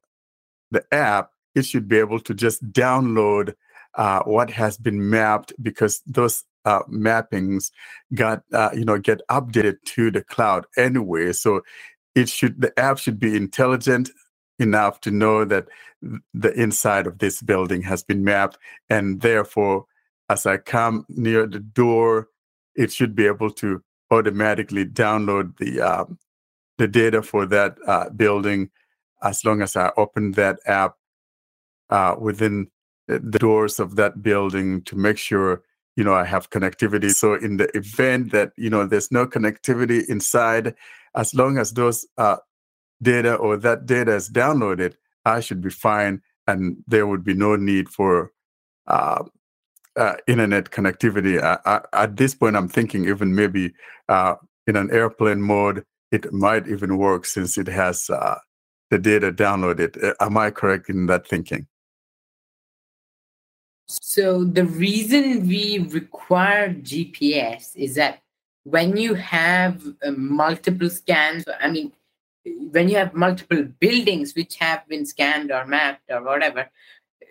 the app, it should be able to just download uh, what has been mapped because those uh, mappings got uh, you know get updated to the cloud anyway. So it should the app should be intelligent enough to know that the inside of this building has been mapped and therefore as i come near the door it should be able to automatically download the um, the data for that uh, building as long as i open that app uh, within the doors of that building to make sure you know i have connectivity so in the event that you know there's no connectivity inside as long as those uh, data or that data is downloaded, I should be fine, and there would be no need for uh, uh, internet connectivity. I, I, at this point, I'm thinking even maybe uh, in an airplane mode, it might even work since it has uh, the data downloaded. Uh, am I correct in that thinking? So the reason we require GPS is that when you have uh, multiple scans, I mean, when you have multiple buildings which have been scanned or mapped or whatever,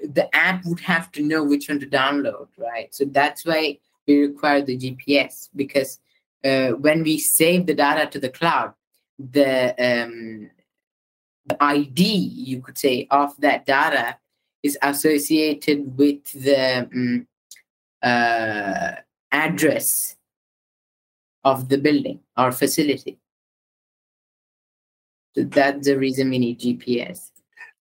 the app would have to know which one to download, right? So that's why we require the GPS because uh, when we save the data to the cloud, the um, the ID you could say of that data is associated with the um, uh, address of the building or facility. So that's the reason we need GPS.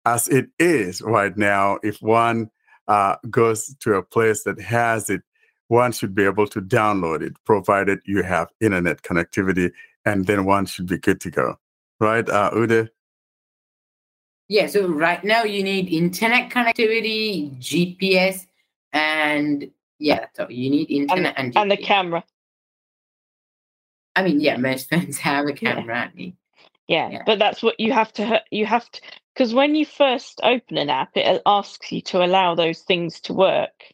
As it is right now, if one uh, goes to a place that has it, one should be able to download it, provided you have internet connectivity, and then one should be good to go. Right, uh, Ude? Yeah, so right now you need internet connectivity, GPS, and yeah, so you need internet and, and, and the camera. I mean, yeah, most phones have a camera. Yeah. Yeah. yeah, but that's what you have to you have to because when you first open an app, it asks you to allow those things to work.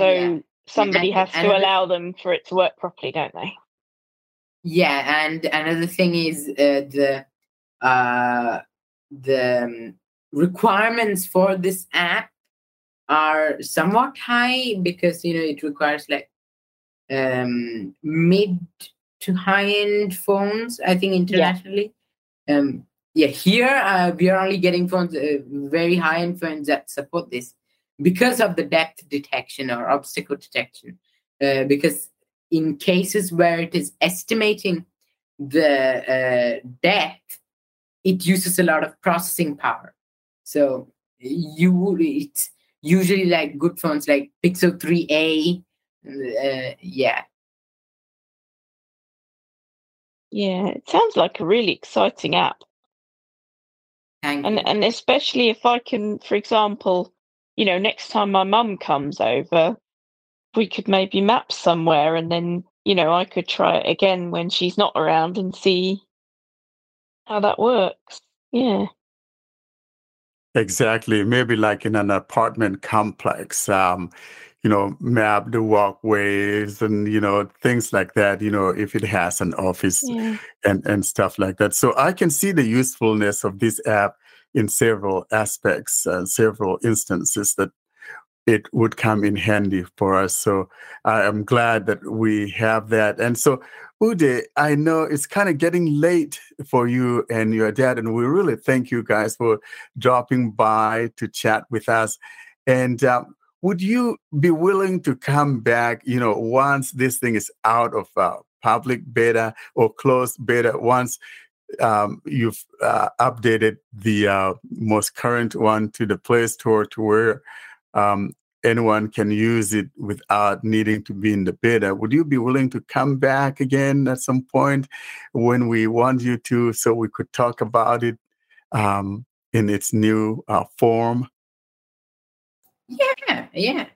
So Yeah. somebody And- has and to allow them for it to work properly, don't they? Yeah, and another thing is uh, the uh, the um, requirements for this app are somewhat high because you know it requires like um, mid to high end phones. I think internationally. Um, yeah, here uh, we are only getting phones, uh, very high end phones that support this because of the depth detection or obstacle detection. Uh, because in cases where it is estimating the uh, depth, it uses a lot of processing power. So you it's usually like good phones like Pixel 3a. Uh, yeah, Yeah, it sounds like a really exciting app. thank And you. and especially if I can, for example, you know, next time my mum comes over, we could maybe map somewhere and then, you know, I could try it again when she's not around and see how that works. Yeah. Exactly. Maybe like in an apartment complex, um, you know, map the walkways and, you know, things like that, you know, if it has an office Yeah. and, and stuff like that. So I can see the usefulness of this app in several aspects, uh, several instances that it would come in handy for us. So I am glad that we have that. And so, Ude, I know it's kind of getting late for you and your dad, and we really thank you guys for dropping by to chat with us. And uh, would you be willing to come back, you know, once this thing is out of uh, public beta or closed beta, once um, you've uh, updated the uh, most current one to the Play Store to where um, anyone can use it without needing to be in the beta. Would you be willing to come back again at some point when we want you to, so we could talk about it um, in its new uh, form? Yeah, yeah.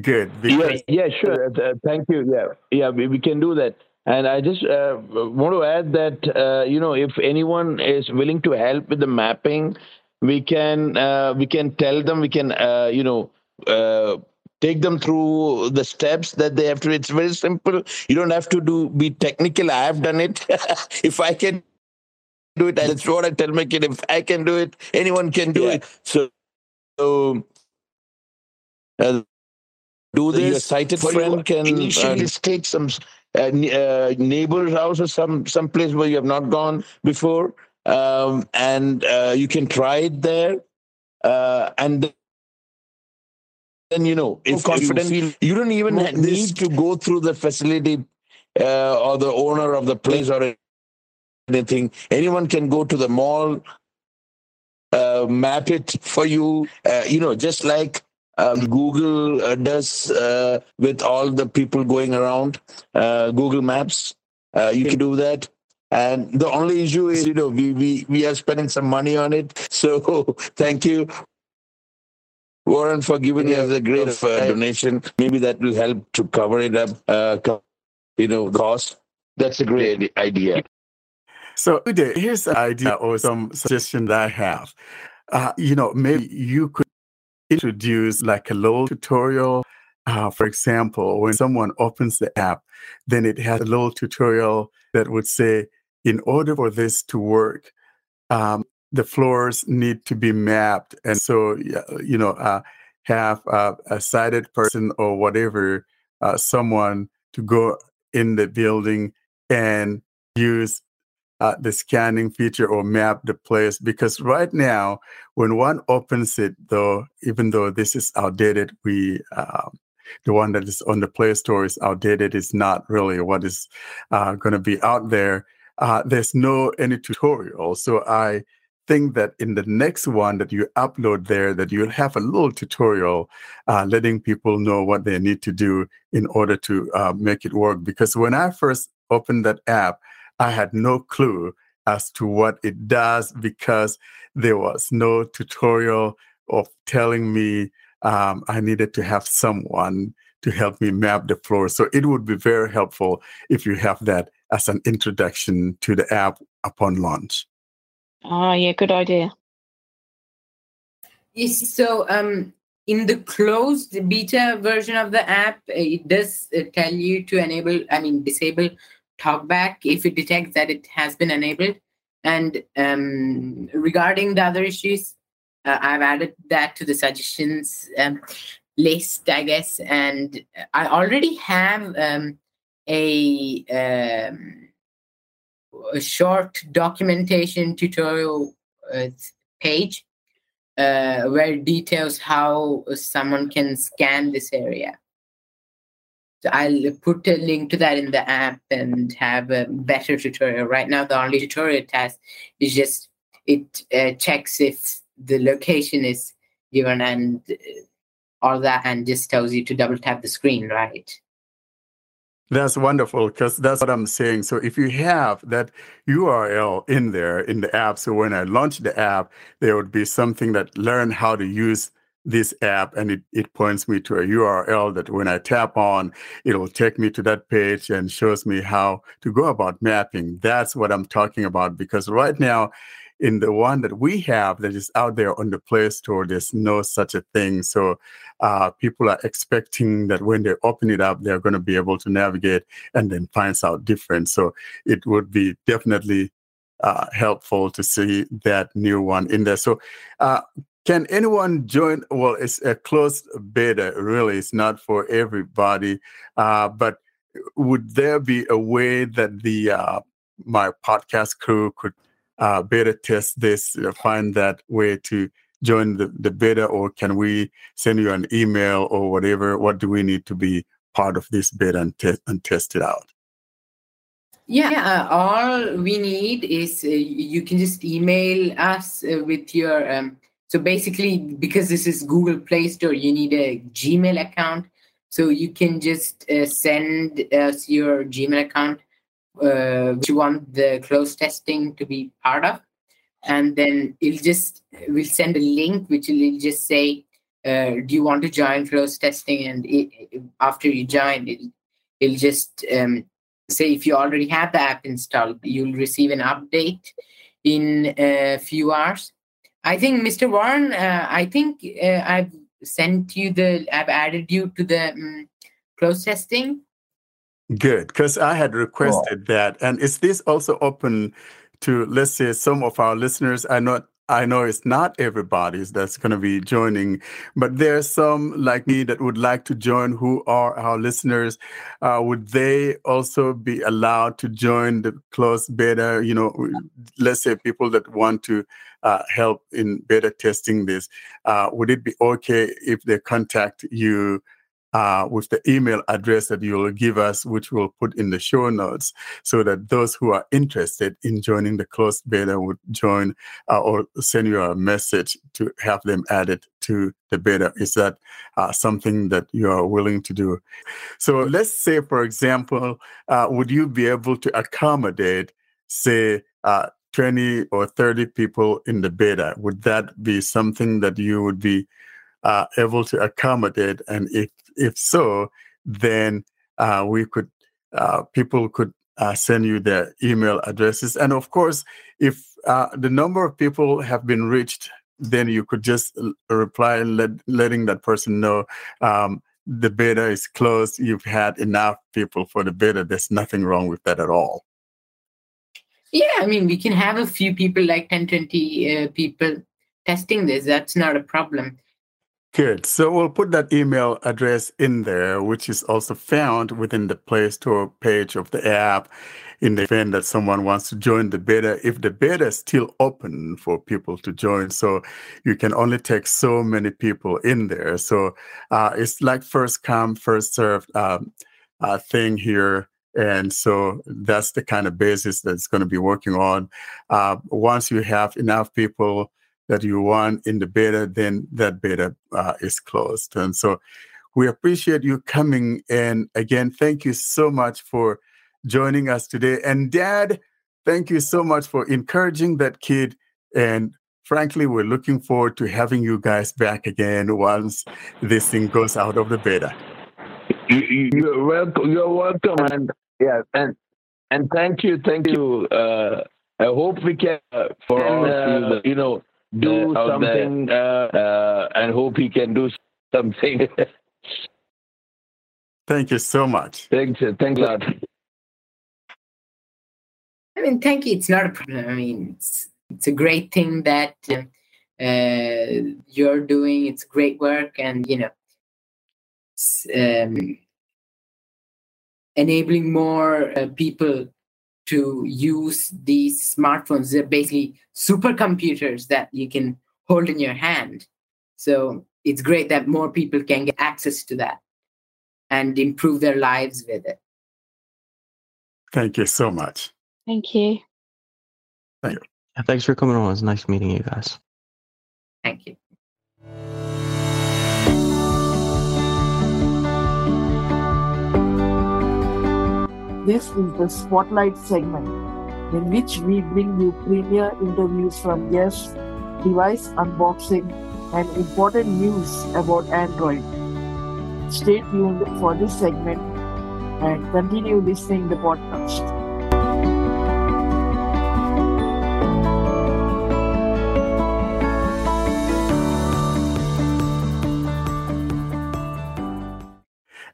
Good. Yeah, Because yeah, sure. Uh, uh, thank you. Yeah, yeah, we, we can do that. And I just uh, want to add that uh, you know if anyone is willing to help with the mapping, we can uh, we can tell them we can uh, you know uh, take them through the steps that they have to it's very simple. You don't have to do be technical. I have done it. If i can do it that's what i tell my kid. If i can do it anyone can do Yeah. it. So, so uh, do So your this sighted friend can, initially uh, take some uh, uh, neighbor's house or some some place where you have not gone before um, and uh, you can try it there. Uh, and then you know if confident you feel you don't even ha- this- need to go through the facility uh, or the owner of the place or anything. Anyone can go to the mall uh, map it for you. Uh, you know just like um, google uh, does uh, with all the people going around uh, google maps. Uh, you can do that and the only issue is you know we, we we are spending some money on it. So thank you warren for giving us a great uh, donation. Maybe that will help to cover it up uh, you know cost. That's a great idea. So, Uday, here's an idea or some suggestion that I have. Uh, you know, maybe you could introduce like a little tutorial. Uh, for example, when someone opens the app, then it has a little tutorial that would say, in order for this to work, um, the floors need to be mapped. And so, you know, uh, have uh, a sighted person or whatever, uh, someone to go in the building and use uh, the scanning feature or map the place because right now when one opens it though even though this is outdated we um, the one that is on the play store is outdated is not really what is uh, going to be out there uh, there's no any tutorial so i think that in the next one that you upload there that you'll have a little tutorial uh, letting people know what they need to do in order to uh, make it work. Because when i first opened that app I had no clue as to what it does because there was no tutorial of telling me um, I needed to have someone to help me map the floor. So it would be very helpful if you have that as an introduction to the app upon launch. Ah, yeah, good idea. Yes, so um, in the closed beta version of the app, it does uh, tell you to enable, I mean, disable talkback if it detects that it has been enabled. And um, regarding the other issues, uh, I've added that to the suggestions um, list, I guess. And I already have um, a, um, a short documentation tutorial uh, page uh, where it details how someone can scan this area. So I'll put a link to that in the app and have a better tutorial. Right now, the only tutorial has is just it uh, checks if the location is given and all that, and just tells you to double tap the screen, right? That's wonderful because that's what I'm saying. So if you have that URL in there in the app, so when I launch the app, there would be something that learn how to use this app and it, it points me to a URL that when I tap on, it'll take me to that page and shows me how to go about mapping. That's what I'm talking about because right now in the one that we have that is out there on the Play Store, there's no such a thing. So uh, people are expecting that when they open it up, they're going to be able to navigate and then finds out different. So it would be definitely uh, helpful to see that new one in there. So uh, can anyone join? Well, it's a closed beta, really. It's not for everybody. Uh, but would there be a way that the uh, my podcast crew could uh, beta test this, uh, find that way to join the, the beta, or can we send you an email or whatever? What do we need to be part of this beta and, te- and test it out? Yeah, uh, all we need is uh, you can just email us uh, with your. Um, so basically, because this is Google Play Store, you need a Gmail account. So you can just uh, send us your Gmail account, uh, which you want the close testing to be part of, and then it'll just we'll send a link which will just say, uh, "Do you want to join close testing?" And it, it- after you join, it, it'll just um, say if you already have the app installed, you'll receive an update in a few hours. I think, Mr. Warren, uh, I think uh, I've sent you the, I've added you to the um, close testing. Good, because I had requested that. And is this also open to, let's say, some of our listeners? I know I know it's not everybody's that's going to be joining, but there's some like me that would like to join who are our listeners. Uh, would they also be allowed to join the closed beta? You know, let's say people that want to uh, help in beta testing this. Uh, would it be okay if they contact you? Uh, with the email address that you'll give us, which we'll put in the show notes, so that those who are interested in joining the closed beta would join uh, or send you a message to have them added to the beta. Is that uh, something that you are willing to do? So let's say, for example, uh, would you be able to accommodate, say, uh, 20 or 30 people in the beta? Would that be something that you would be uh, able to accommodate? And if if so, then uh, we could uh, people could uh, send you their email addresses, and of course, if uh, the number of people have been reached, then you could just reply let, letting that person know. Um, the beta is closed. You've had enough people for the beta. There's nothing wrong with that at all. Yeah, I mean, we can have a few people, like 10, 20 uh, people testing this. That's not a problem. Good. So we'll put that email address in there, which is also found within the Play Store page of the app in the event that someone wants to join the beta. If the beta is still open for people to join, so you can only take so many people in there. So uh, it's like first come, first served um, uh, thing here. And so that's the kind of basis that's going to be working on. Uh, once you have enough people, that you want in the beta, then that beta uh, is closed. And so we appreciate you coming. And again, thank you so much for joining us today. And Dad, thank you so much for encouraging that kid. And frankly, we're looking forward to having you guys back again once this thing goes out of the beta. You, are welcome. You're welcome. And yeah, and and thank you, thank you. Uh, I hope we can, uh, for all uh, you know, do uh, something uh, uh, and hope he can do something. Thank you so much. Thanks. Thanks a lot. I mean, thank you. It's not a problem. I mean, it's, it's a great thing that uh, you're doing. It's great work, and you know, um, enabling more uh, people to use these smartphones. They're basically supercomputers that you can hold in your hand. So it's great that more people can get access to that and improve their lives with it. Thank you so much. Thank you. Thank you. Thanks for coming on. It was nice meeting you guys. Thank you. This is the Spotlight segment, in which we bring you premier interviews from guests, device unboxing, and important news about Android. Stay tuned for this segment and continue listening the podcast.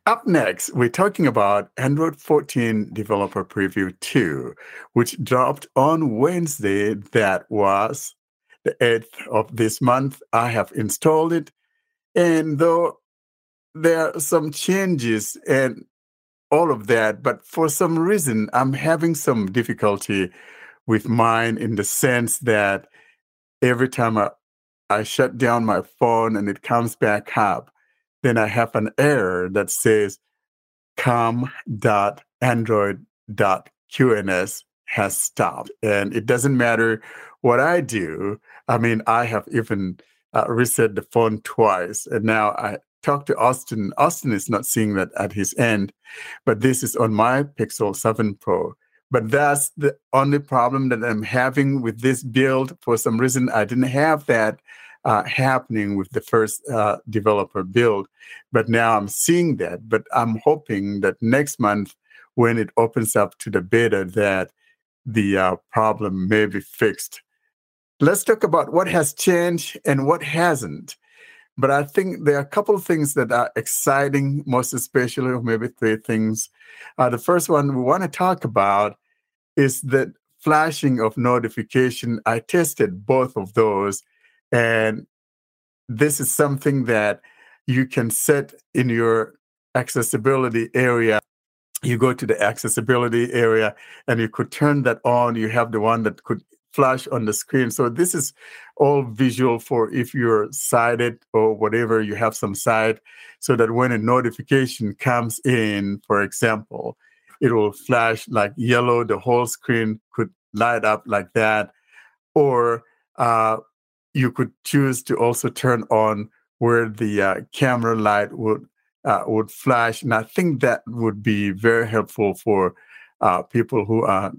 Up next, we're talking about Android 14 Developer Preview 2, which dropped on Wednesday. That was the 8th of this month. I have installed it. And though there are some changes and all of that, but for some reason, I'm having some difficulty with mine in the sense that every time I, I shut down my phone and it comes back up, then I have an error that says com.android.qns has stopped. And it doesn't matter what I do. I mean, I have even uh, reset the phone twice. And now I talked to Austin. Austin is not seeing that at his end, but this is on my Pixel 7 Pro. But that's the only problem that I'm having with this build. For some reason, I didn't have that uh, happening with the first uh, developer build. But now I'm seeing that. But I'm hoping that next month, when it opens up to the beta, that the uh, problem may be fixed. let's talk about what has changed and what hasn't. But I think there are a couple of things that are exciting, most especially, or maybe three things. Uh, the first one we want to talk about is that flashing of notification. I tested both of those, and this is something that you can set in your accessibility area. You go to the accessibility area and you could turn that on. You have the one that could flash on the screen. So this is all visual for if you're sighted or whatever you have some sight so that when a notification comes in for example it will flash like yellow the whole screen could light up like that. Or uh, you could choose to also turn on where the uh, camera light would uh, would flash, and I think that would be very helpful for uh, people who are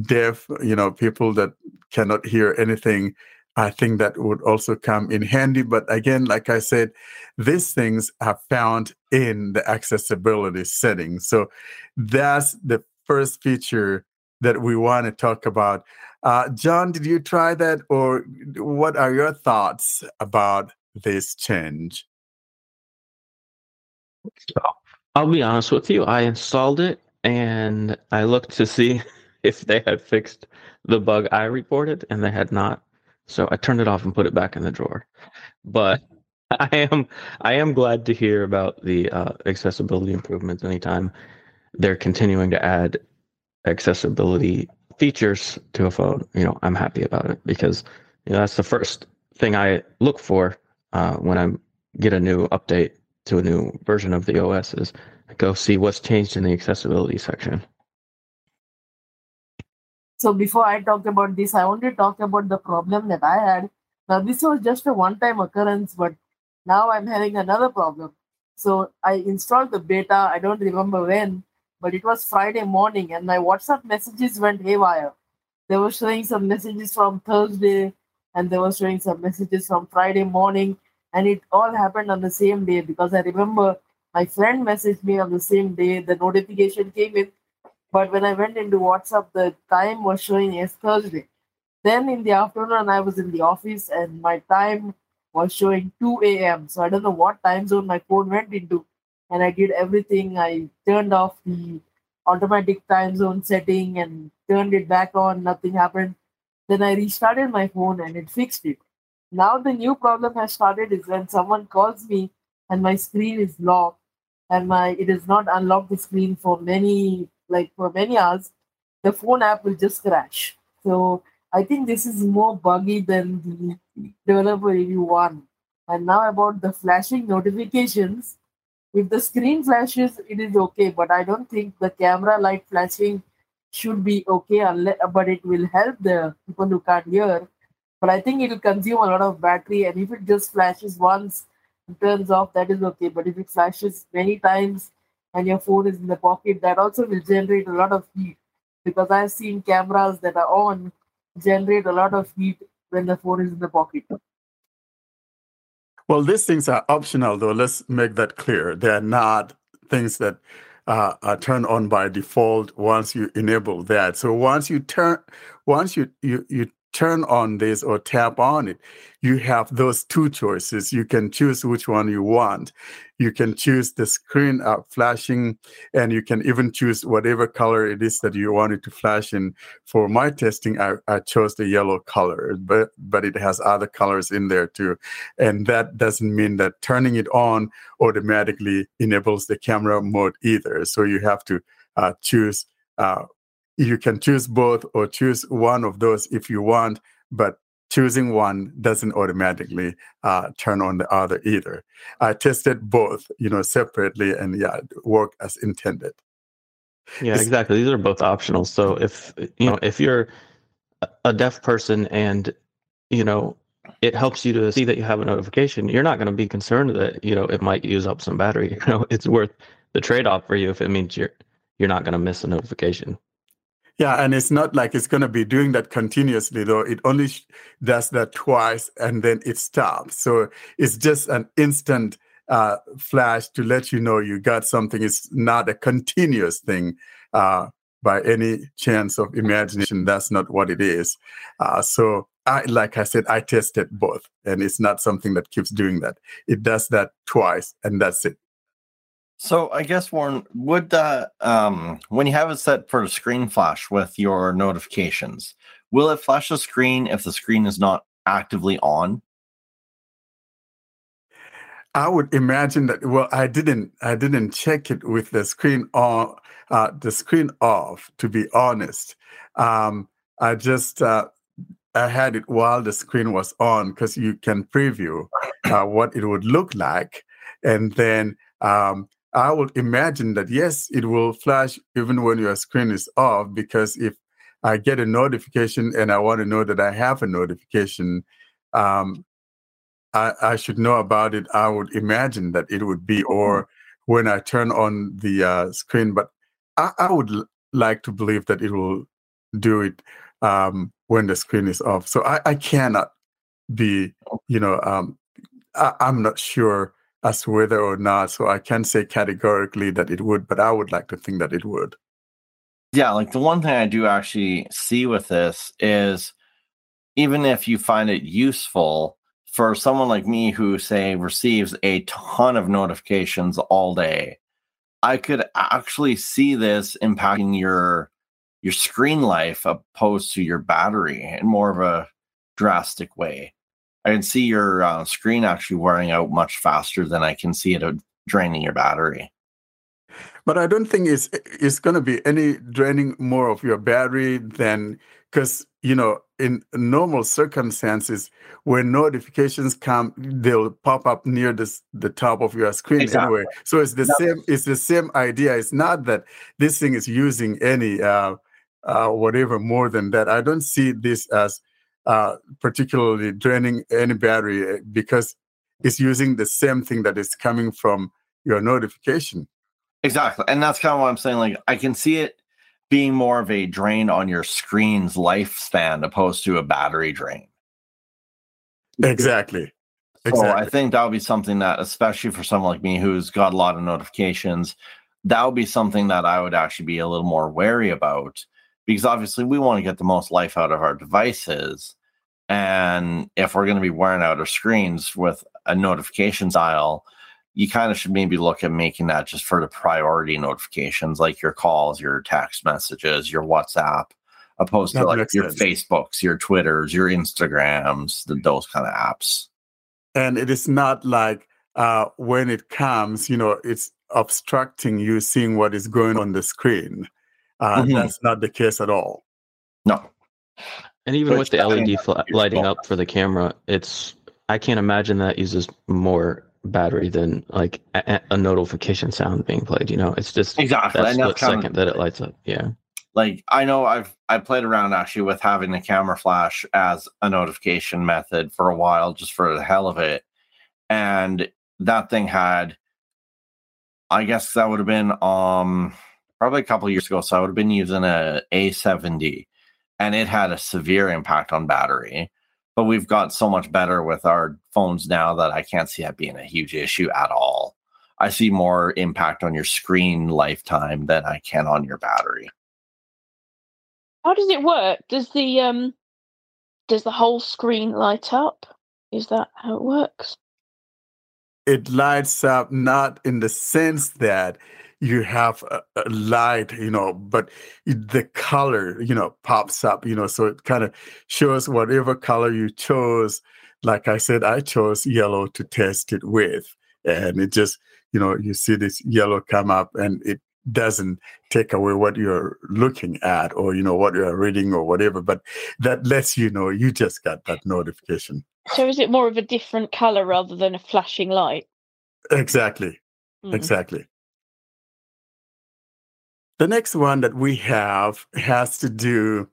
deaf. You know, people that cannot hear anything. I think that would also come in handy. But again, like I said, these things are found in the accessibility settings. So that's the first feature that we want to talk about. Uh, John, did you try that, or what are your thoughts about this change? So I'll be honest with you. I installed it and I looked to see if they had fixed the bug I reported, and they had not. So I turned it off and put it back in the drawer. But I am I am glad to hear about the uh, accessibility improvements. Anytime they're continuing to add accessibility features to a phone, you know, I'm happy about it because you know, that's the first thing I look for uh, when I get a new update to a new version of the OS is go see what's changed in the accessibility section. So before I talk about this, I want to talk about the problem that I had. Now this was just a one-time occurrence, but now I'm having another problem. So I installed the beta. I don't remember when, but it was Friday morning, and my WhatsApp messages went haywire. They were showing some messages from Thursday, and they were showing some messages from Friday morning, and it all happened on the same day because I remember my friend messaged me on the same day. The notification came in, but when I went into WhatsApp, the time was showing as Thursday. Then in the afternoon, I was in the office, and my time was showing 2 a.m. So I don't know what time zone my phone went into and I did everything. I turned off the automatic time zone setting and turned it back on. Nothing happened. Then I restarted my phone and it fixed it. Now the new problem has started is when someone calls me and my screen is locked and my it is not unlocked the screen for many like for many hours, the phone app will just crash. So I think this is more buggy than the developer review one. And now about the flashing notifications, if the screen flashes, it is okay, but I don't think the camera light flashing should be okay, unless, but it will help the people who can't hear. But I think it will consume a lot of battery, and if it just flashes once and turns off, that is okay. But if it flashes many times and your phone is in the pocket, that also will generate a lot of heat. Because I've seen cameras that are on generate a lot of heat when the phone is in the pocket. Well, these things are optional, though. Let's make that clear. They're not things that uh, are turned on by default once you enable that. So once you turn, once you you you turn on this or tap on it, you have those two choices. You can choose which one you want. You can choose the screen up flashing, and you can even choose whatever color it is that you want it to flash in. For my testing, I, I chose the yellow color, but but it has other colors in there too. And that doesn't mean that turning it on automatically enables the camera mode either. So you have to uh, choose uh, you can choose both or choose one of those if you want, but choosing one doesn't automatically uh, turn on the other either. I tested both, you know, separately, and yeah, work as intended. Yeah, exactly. These are both optional. So if you know if you're a deaf person and you know it helps you to see that you have a notification, you're not going to be concerned that you know it might use up some battery. You know, it's worth the trade-off for you if it means you're you're not going to miss a notification. Yeah, and it's not like it's going to be doing that continuously, though. It only does that twice and then it stops. So it's just an instant uh, flash to let you know you got something. It's not a continuous thing. Uh, by any chance of imagination. That's not what it is. Uh, so, I, like I said, I tested both, and it's not something that keeps doing that. It does that twice, and that's it. So I guess Warren, would uh, um, when you have it set for screen flash with your notifications, will it flash the screen if the screen is not actively on? I would imagine that. Well, I didn't. I didn't check it with the screen on, uh, the screen off. To be honest, um, I just uh, I had it while the screen was on because you can preview uh, what it would look like, and then um, I would imagine that yes, it will flash even when your screen is off because if I get a notification and I want to know that I have a notification, um, I, I, should know about it. I would imagine that it would be, or mm-hmm. when I turn on the uh, screen. But I, I would l- like to believe that it will do it um, when the screen is off. So I, I cannot be, you know, um, I, I'm not sure as to whether or not. So I can't say categorically that it would, but I would like to think that it would. Yeah, like the one thing I do actually see with this is even if you find it useful for someone like me who say receives a ton of notifications all day, I could actually see this impacting your your screen life opposed to your battery in more of a drastic way. I can see your uh, screen actually wearing out much faster than I can see it draining your battery. But I don't think it's it's going to be any draining more of your battery than because you know in normal circumstances when notifications come they'll pop up near this the top of your screen exactly. anyway so it's the same it's the same idea it's not that this thing is using any uh, uh, whatever more than that i don't see this as uh, particularly draining any battery eh, because it's using the same thing that is coming from your notification. Exactly. And that's kind of what I'm saying. Like, I can see it being more of a drain on your screen's lifespan opposed to a battery drain. Exactly. Exactly. So I think that would be something that, especially for someone like me who's got a lot of notifications, that would be something that I would actually be a little more wary about because obviously we want to get the most life out of our devices. And if we're going to be wearing out our screens with a notifications aisle, you kind of should maybe look at making that just for the priority notifications, like your calls, your text messages, your WhatsApp, opposed that to like your sense. Facebooks, your Twitters, your Instagrams, the, those kind of apps. And it is not like uh, when it comes, you know, it's obstructing you seeing what is going on the screen. Uh, mm-hmm. That's not the case at all. No. And even with the LED fl- lighting up for the camera, it's I can't imagine that uses more battery than like a, a notification sound being played. You know, it's just exactly that split second of, that it lights up. Yeah. Like I know I've I played around actually with having the camera flash as a notification method for a while, just for the hell of it, and that thing had, I guess that would have been um probably a couple years ago. So I would have been using a A70 and it had a severe impact on battery. But we've got so much better with our phones now that I can't see that being a huge issue at all. I see more impact on your screen lifetime than I can on your battery. How does it work? Does the um does the whole screen light up? Is that how it works? It lights up not in the sense that you have a, a, light, you know, but the color, you know, pops up, you know, so it kind of shows whatever color you chose. Like I said, I chose yellow to test it with. And it just, you know, you see this yellow come up and it doesn't take away what you're looking at or, you know, what you're reading or whatever, but that lets you know you just got that notification. So is it more of a different color rather than a flashing light? Exactly. Mm. Exactly. The next one that we have has to do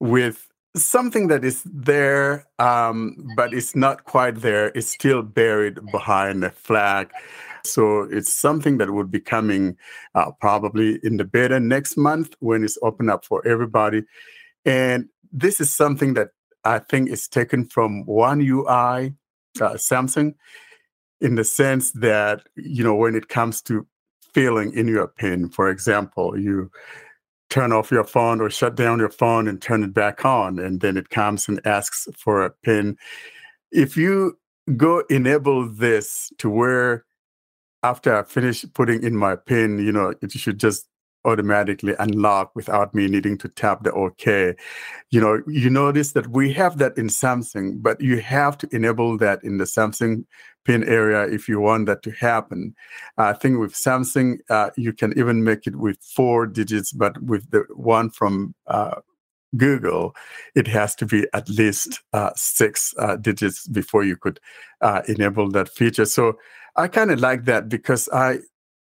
with something that is there, um, but it's not quite there. It's still buried behind a flag. So it's something that would be coming uh, probably in the beta next month when it's open up for everybody. And this is something that I think is taken from One UI, uh, Samsung, in the sense that, you know, when it comes to feeling in your pen. For example, you turn off your phone or shut down your phone and turn it back on, and then it comes and asks for a pin. If you go enable this to where after I finish putting in my pin, you know, it should just automatically unlock without me needing to tap the OK. You know, you notice that we have that in Samsung, but you have to enable that in the Samsung pin area if you want that to happen. I think with Samsung, uh, you can even make it with four digits, but with the one from uh, Google, it has to be at least uh, six uh, digits before you could uh, enable that feature. So I kind of like that because I,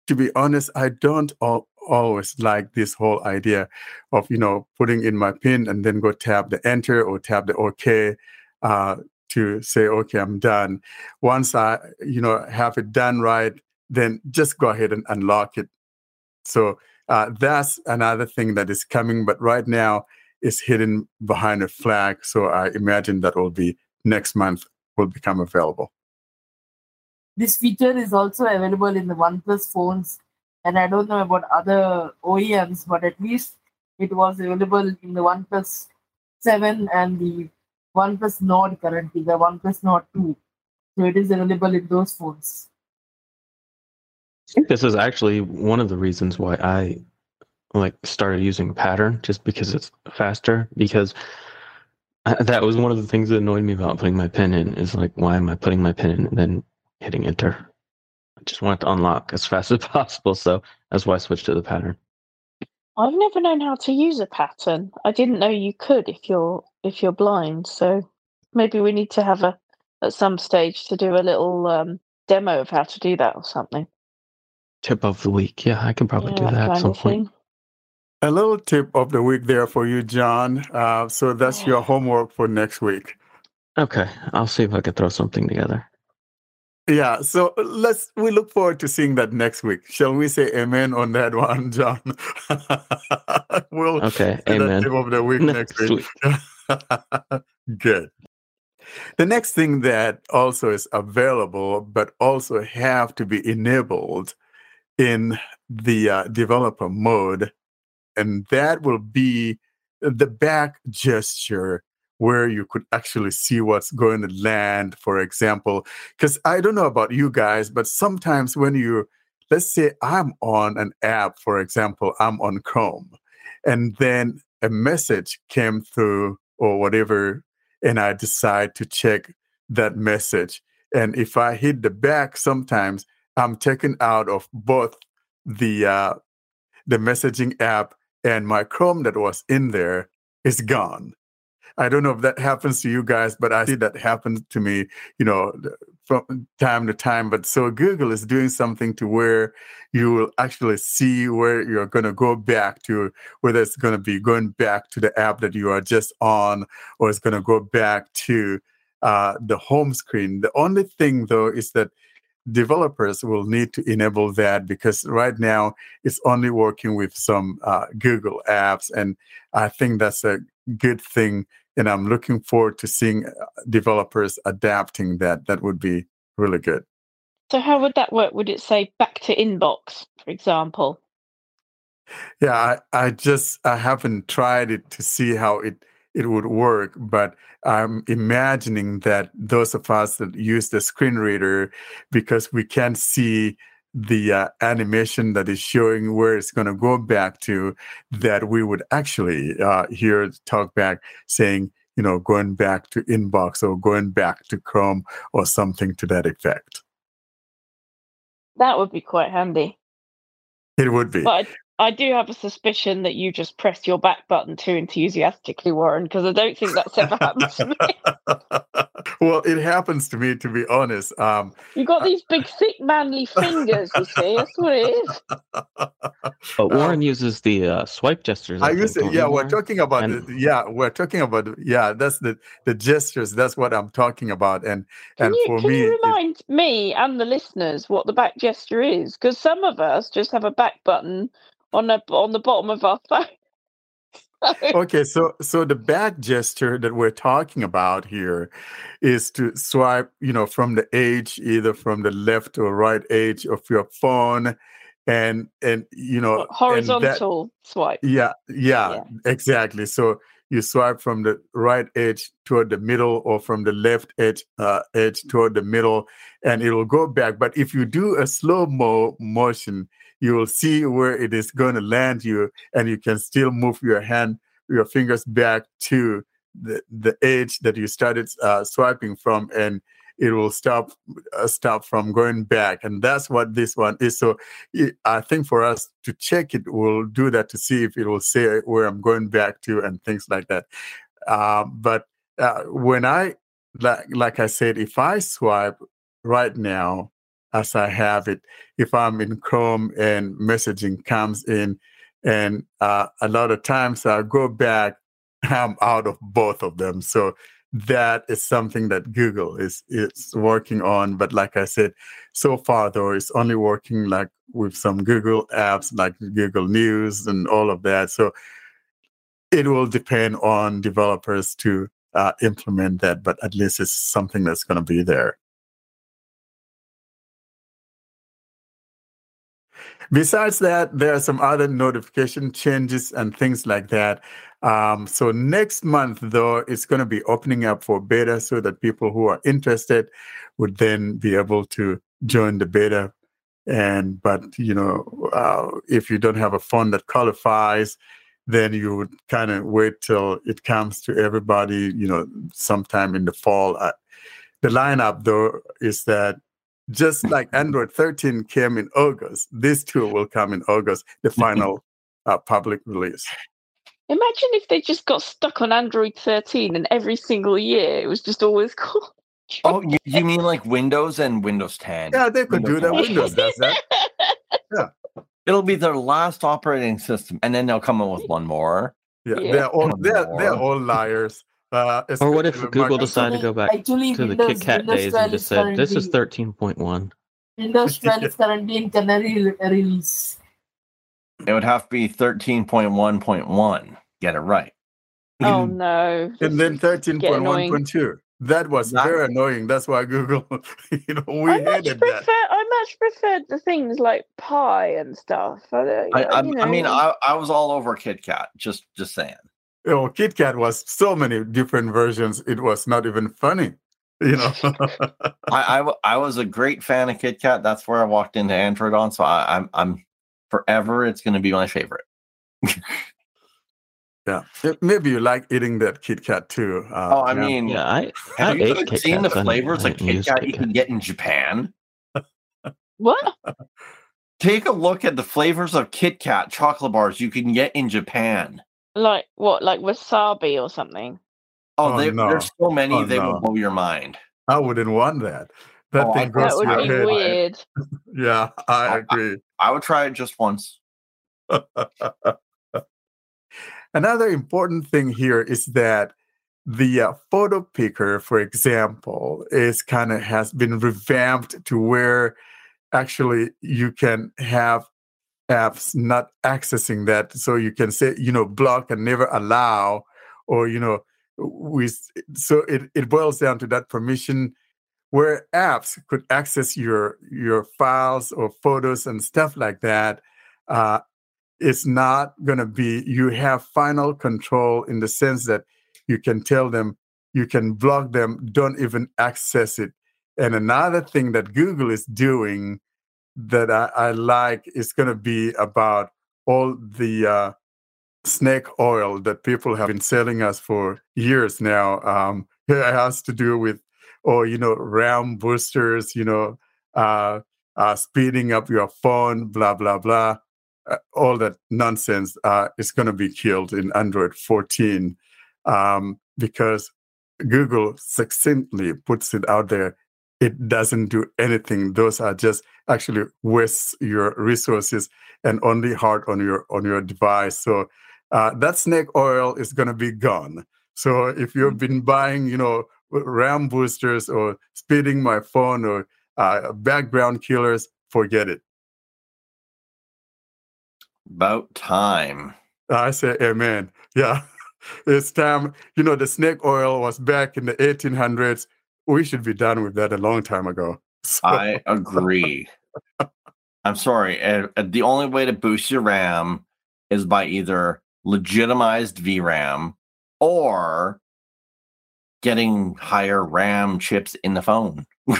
to be honest, I don't all, always like this whole idea of you know putting in my pin and then go tap the enter or tap the OK uh, to say okay I'm done. Once I you know have it done right, then just go ahead and unlock it. So uh, that's another thing that is coming, but right now is hidden behind a flag. So I imagine that will be next month will become available. This feature is also available in the OnePlus phones, and I don't know about other OEMs, but at least it was available in the OnePlus 7 and the OnePlus Nord currently, the OnePlus Nord 2. So it is available in those phones. I think this is actually one of the reasons why I like started using pattern just because it's faster because that was one of the things that annoyed me about putting my pin in is like why am i putting my pin in and then hitting enter i just want it to unlock as fast as possible so that's why i switched to the pattern I've never known how to use a pattern. I didn't know you could if you're if you're blind. So maybe we need to have a at some stage to do a little um, demo of how to do that or something. tip of the week yeah i can probably Yeah, do that at some point. A little tip of the week there for you, John. Uh, so that's your homework for next week. okay i'll see if i can throw something together Yeah, so let's we look forward to seeing that next week. Shall we say amen on that one, John? we'll okay amen tip of the week next, Next week. Good. The next thing that also is available, but also have to be enabled in the uh, developer mode, and that will be the back gesture where you could actually see what's going to land, for example. Because I don't know about you guys, but sometimes when you, let's say I'm on an app, for example, I'm on Chrome, and then a message came through or whatever, and I decide to check that message. And if I hit the back, sometimes I'm taken out of both the uh, the messaging app and my Chrome that was in there is gone. I don't know if that happens to you guys, but I see that happens to me, you know, from time to time. But so Google is doing something to where you will actually see where you're going to go back to, whether it's going to be going back to the app that you are just on, or it's going to go back to uh, the home screen. The only thing, though, is that developers will need to enable that because right now it's only working with some uh, Google apps, and I think that's a good thing. And I'm looking forward to seeing uh, developers adapting that. That would be really good. So how would that work? Would it say back to inbox, for example? Yeah, I, I just I haven't tried it to see how it it would work, but I'm imagining that those of us that use the screen reader, because we can't see the uh, animation that is showing where it's going to go back to, that we would actually uh, hear talkback saying, you know, going back to inbox or going back to Chrome or something to that effect. That would be quite handy. It would be. But I, I do have a suspicion that you just press your back button too enthusiastically, Warren, because I don't think that's ever happened to me. well, it happens to me, to be honest. Um, You've got these big, thick, manly fingers, you see. That's what it is. but warren uses the uh, swipe gestures I think, used to, don't yeah, we're Warren? talking about, And- the, yeah, we're talking about, yeah, that's the the gestures. That's what I'm talking about, and Can and you, for can me, you it- remind me and the listeners what the back gesture is? Because some of us just have a back button on a, on the bottom of our phone. okay, so so the back gesture that we're talking about here is to swipe, you know, from the edge, either from the left or right edge of your phone, and and you know and that- Horizontal swipe. yeah, yeah, Yeah. exactly. So you swipe from the right edge toward the middle or from the left edge uh, edge toward the middle and it will go back. But if you do a slow mo motion, you will see where it is going to land you and you can still move your hand, your fingers back to the, the edge that you started uh, swiping from and it will stop uh, stop from going back and that's what this one is so it, I think for us to check it, we'll do that to see if it will say where I'm going back to and things like that. Um, but uh, when I, like, like I said, if I swipe right now, as I have it, if I'm in Chrome and messaging comes in, and uh, a lot of times I go back, I'm out of both of them. So that is something that Google is is working on. But like I said, so far though, it's only working like with some Google apps like Google News and all of that. So it will depend on developers to uh, implement that, but at least it's something that's going to be there. Besides that, there are some other notification changes and things like that. Um, so next month, though, it's going to be opening up for beta so that people who are interested would then be able to join the beta. And but you know, uh, if you don't have a phone that qualifies, then you would kind of wait till it comes to everybody. You know, sometime in the fall. Uh, the lineup, though, is that just like Android 13 came in August, this tool will come in August, the final uh, public release. Imagine if they just got stuck on Android 13 and every single year it was just always called. Oh, you, you mean like Windows and Windows 10? Yeah, they could do that. Windows Windows does that. It'll be their last operating system, and then they'll come up with one more. Yeah, Yeah. they're all they're, they're all liars. Uh, Or what if Google decided to go back Actually, to the Windows, Kit Kat Windows days and just is said, "This is currently- 13.1." Windows 12 is currently in canary release. It would have to be 13.1.1. Get it right. Oh no. and then This is getting annoying. 13.1.2. That was very annoying. That's why Google, you know, we I much hated prefer. that. I much preferred the things like Pi and stuff. I, I, I, you I mean. I, I was all over KitKat. Just, just saying. You know, KitKat was so many different versions. It was not even funny. You know, I I was a great fan of KitKat. That's where I walked into Android on. So I, I'm, I'm forever. It's going to be my favorite. yeah. Maybe you like eating that KitKat too. Uh, Oh, I yeah. mean, Yeah, I I have you ever Kit seen the Kats. I didn't- flavors of didn't use KitKat you can get in Japan? what? Take a look at the flavors of KitKat chocolate bars you can get in Japan. Like what? Like wasabi or something? Oh, Oh, they, no. there's so many Oh, they no. will blow your mind. I wouldn't want that. That Oh, thing goes That would your be head. weird. Yeah, I I- agree. I would try it just once. Another important thing here is that the uh, photo picker, for example, is kind of has been revamped to where actually you can have apps not accessing that. So you can say, you know, block and never allow, or, you know, we, so it, it boils down to that permission where apps could access your your files or photos and stuff like that uh, it's not going to be you have final control in the sense that you can tell them you can block them don't even access it and another thing that google is doing that i, I like is going to be about all the uh, snake oil that people have been selling us for years now um, it has to do with or you know ram boosters you know uh, uh, speeding up your phone blah blah blah uh, all that nonsense uh, is going to be killed in Android 14 um, because Google succinctly puts it out there. It doesn't do anything. Those are just actually wastes your resources and only hard on your on your device. So uh, that snake oil is going to be gone. So if you've been buying, you know, RAM boosters or speeding my phone or uh, background killers, forget it. About time. I say amen. Yeah. It's time. You know, the snake oil was back in the 1800s. We should be done with that a long time ago. So, I agree. I'm sorry. Uh, the only way to boost your RAM is by either legitimized VRAM or getting higher RAM chips in the phone.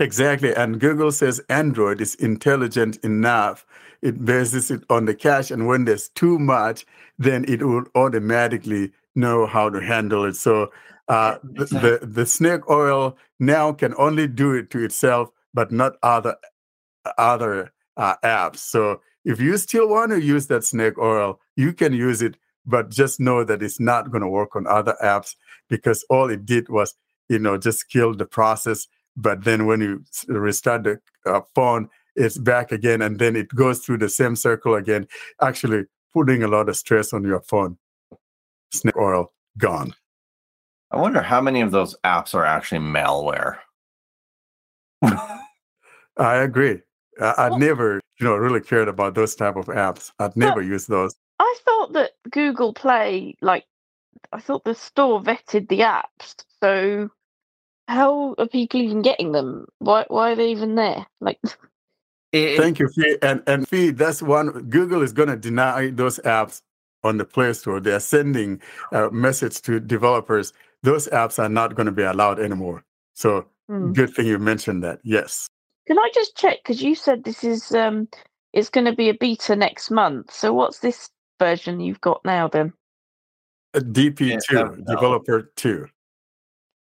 Exactly. And Google says Android is intelligent enough. It bases it on the cache. And when there's too much, then it will automatically know how to handle it. So uh, the, the, the snake oil now can only do it to itself, but not other other uh, apps. So if you still want to use that snake oil, you can use it, but just know that it's not going to work on other apps because all it did was, you know, just kill the process. But then when you restart the uh, phone, it's back again, and then it goes through the same circle again, actually putting a lot of stress on your phone. Snake oil gone. I wonder how many of those apps are actually malware. I agree. I, I never, you know, really cared about those type of apps. I'd never use those. I thought that Google Play, like, I thought the store vetted the apps. So how are people even getting them? Why why are they even there? Like, It- Thank you, Fee. And and Fee, that's one. Google is going to deny those apps on the Play Store. They're sending a message to developers. Those apps are not going to be allowed anymore. So hmm. good thing you mentioned that. Yes. can I just check? Because you said this is um, it's going to be a beta next month. So what's this version you've got now then? Uh, DP2, Yeah, no. developer 2.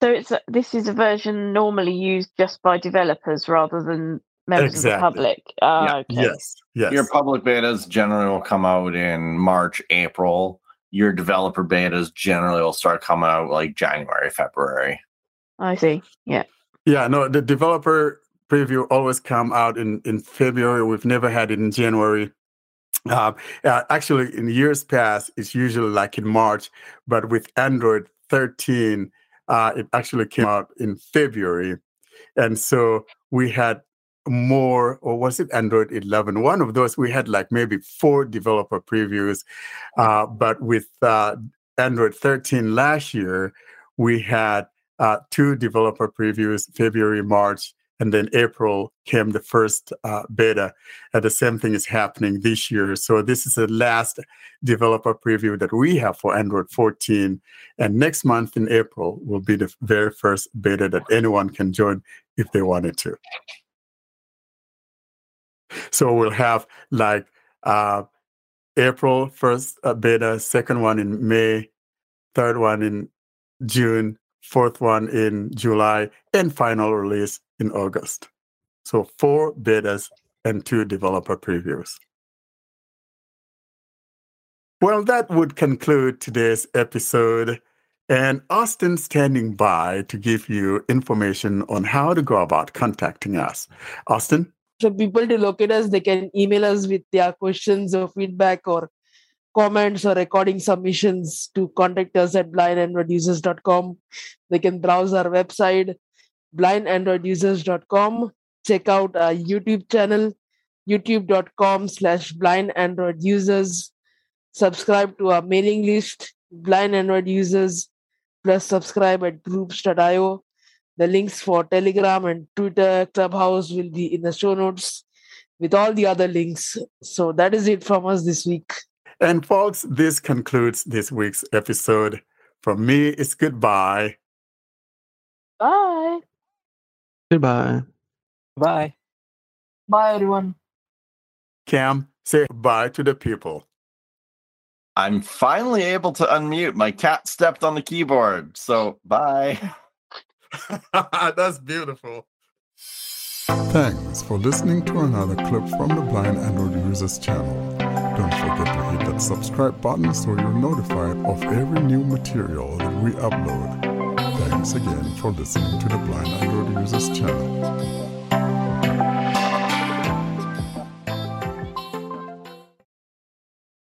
So it's a, this is a version normally used just by developers rather than members of the public. Yeah. okay. Yes. Yes. Your public betas generally will come out in March, April. Your developer betas generally will start coming out like January, February. I see. Yeah. Yeah, no, the developer preview always come out in, in February. We've never had it in January. Uh, uh, actually, in years past, it's usually like in March, but with Android 13, uh, it actually came out in February. And so we had more, or was it Android 11? One of those, we had like maybe four developer previews. Uh, but with uh, Android 13 last year, we had uh, two developer previews, February, March, and then April came the first uh, beta. And the same thing is happening this year. So this is the last developer preview that we have for Android 14. And next month in April will be the very first beta that anyone can join if they wanted to. So we'll have like uh, April first uh, beta, second one in May, third one in June, fourth one in July, and final release in August. So four betas and two developer previews. Well, that would conclude today's episode. And Austin standing by to give you information on how to go about contacting us. Austin? For people to locate us, they can email us with their questions or feedback or comments or recording submissions to contact us at blindandroidusers.com. They can browse our website, blindandroidusers.com. Check out our YouTube channel, youtube.com slash blindandroidusers. Subscribe to our mailing list, blindandroidusers, plus subscribe at groups.io. The links for Telegram and Twitter, Clubhouse will be in the show notes with all the other links. So that is it from us this week. And folks, this concludes this week's episode. From me, it's goodbye. Bye. Goodbye. Bye. Bye, everyone. Cam, say bye to the people. I'm finally able to unmute. My cat stepped on the keyboard. So bye. That's beautiful. Thanks for listening to another clip from the Blind Android Users channel. Don't forget to hit that subscribe button so you're notified of every new material that we upload. Thanks again for listening to the Blind Android Users channel.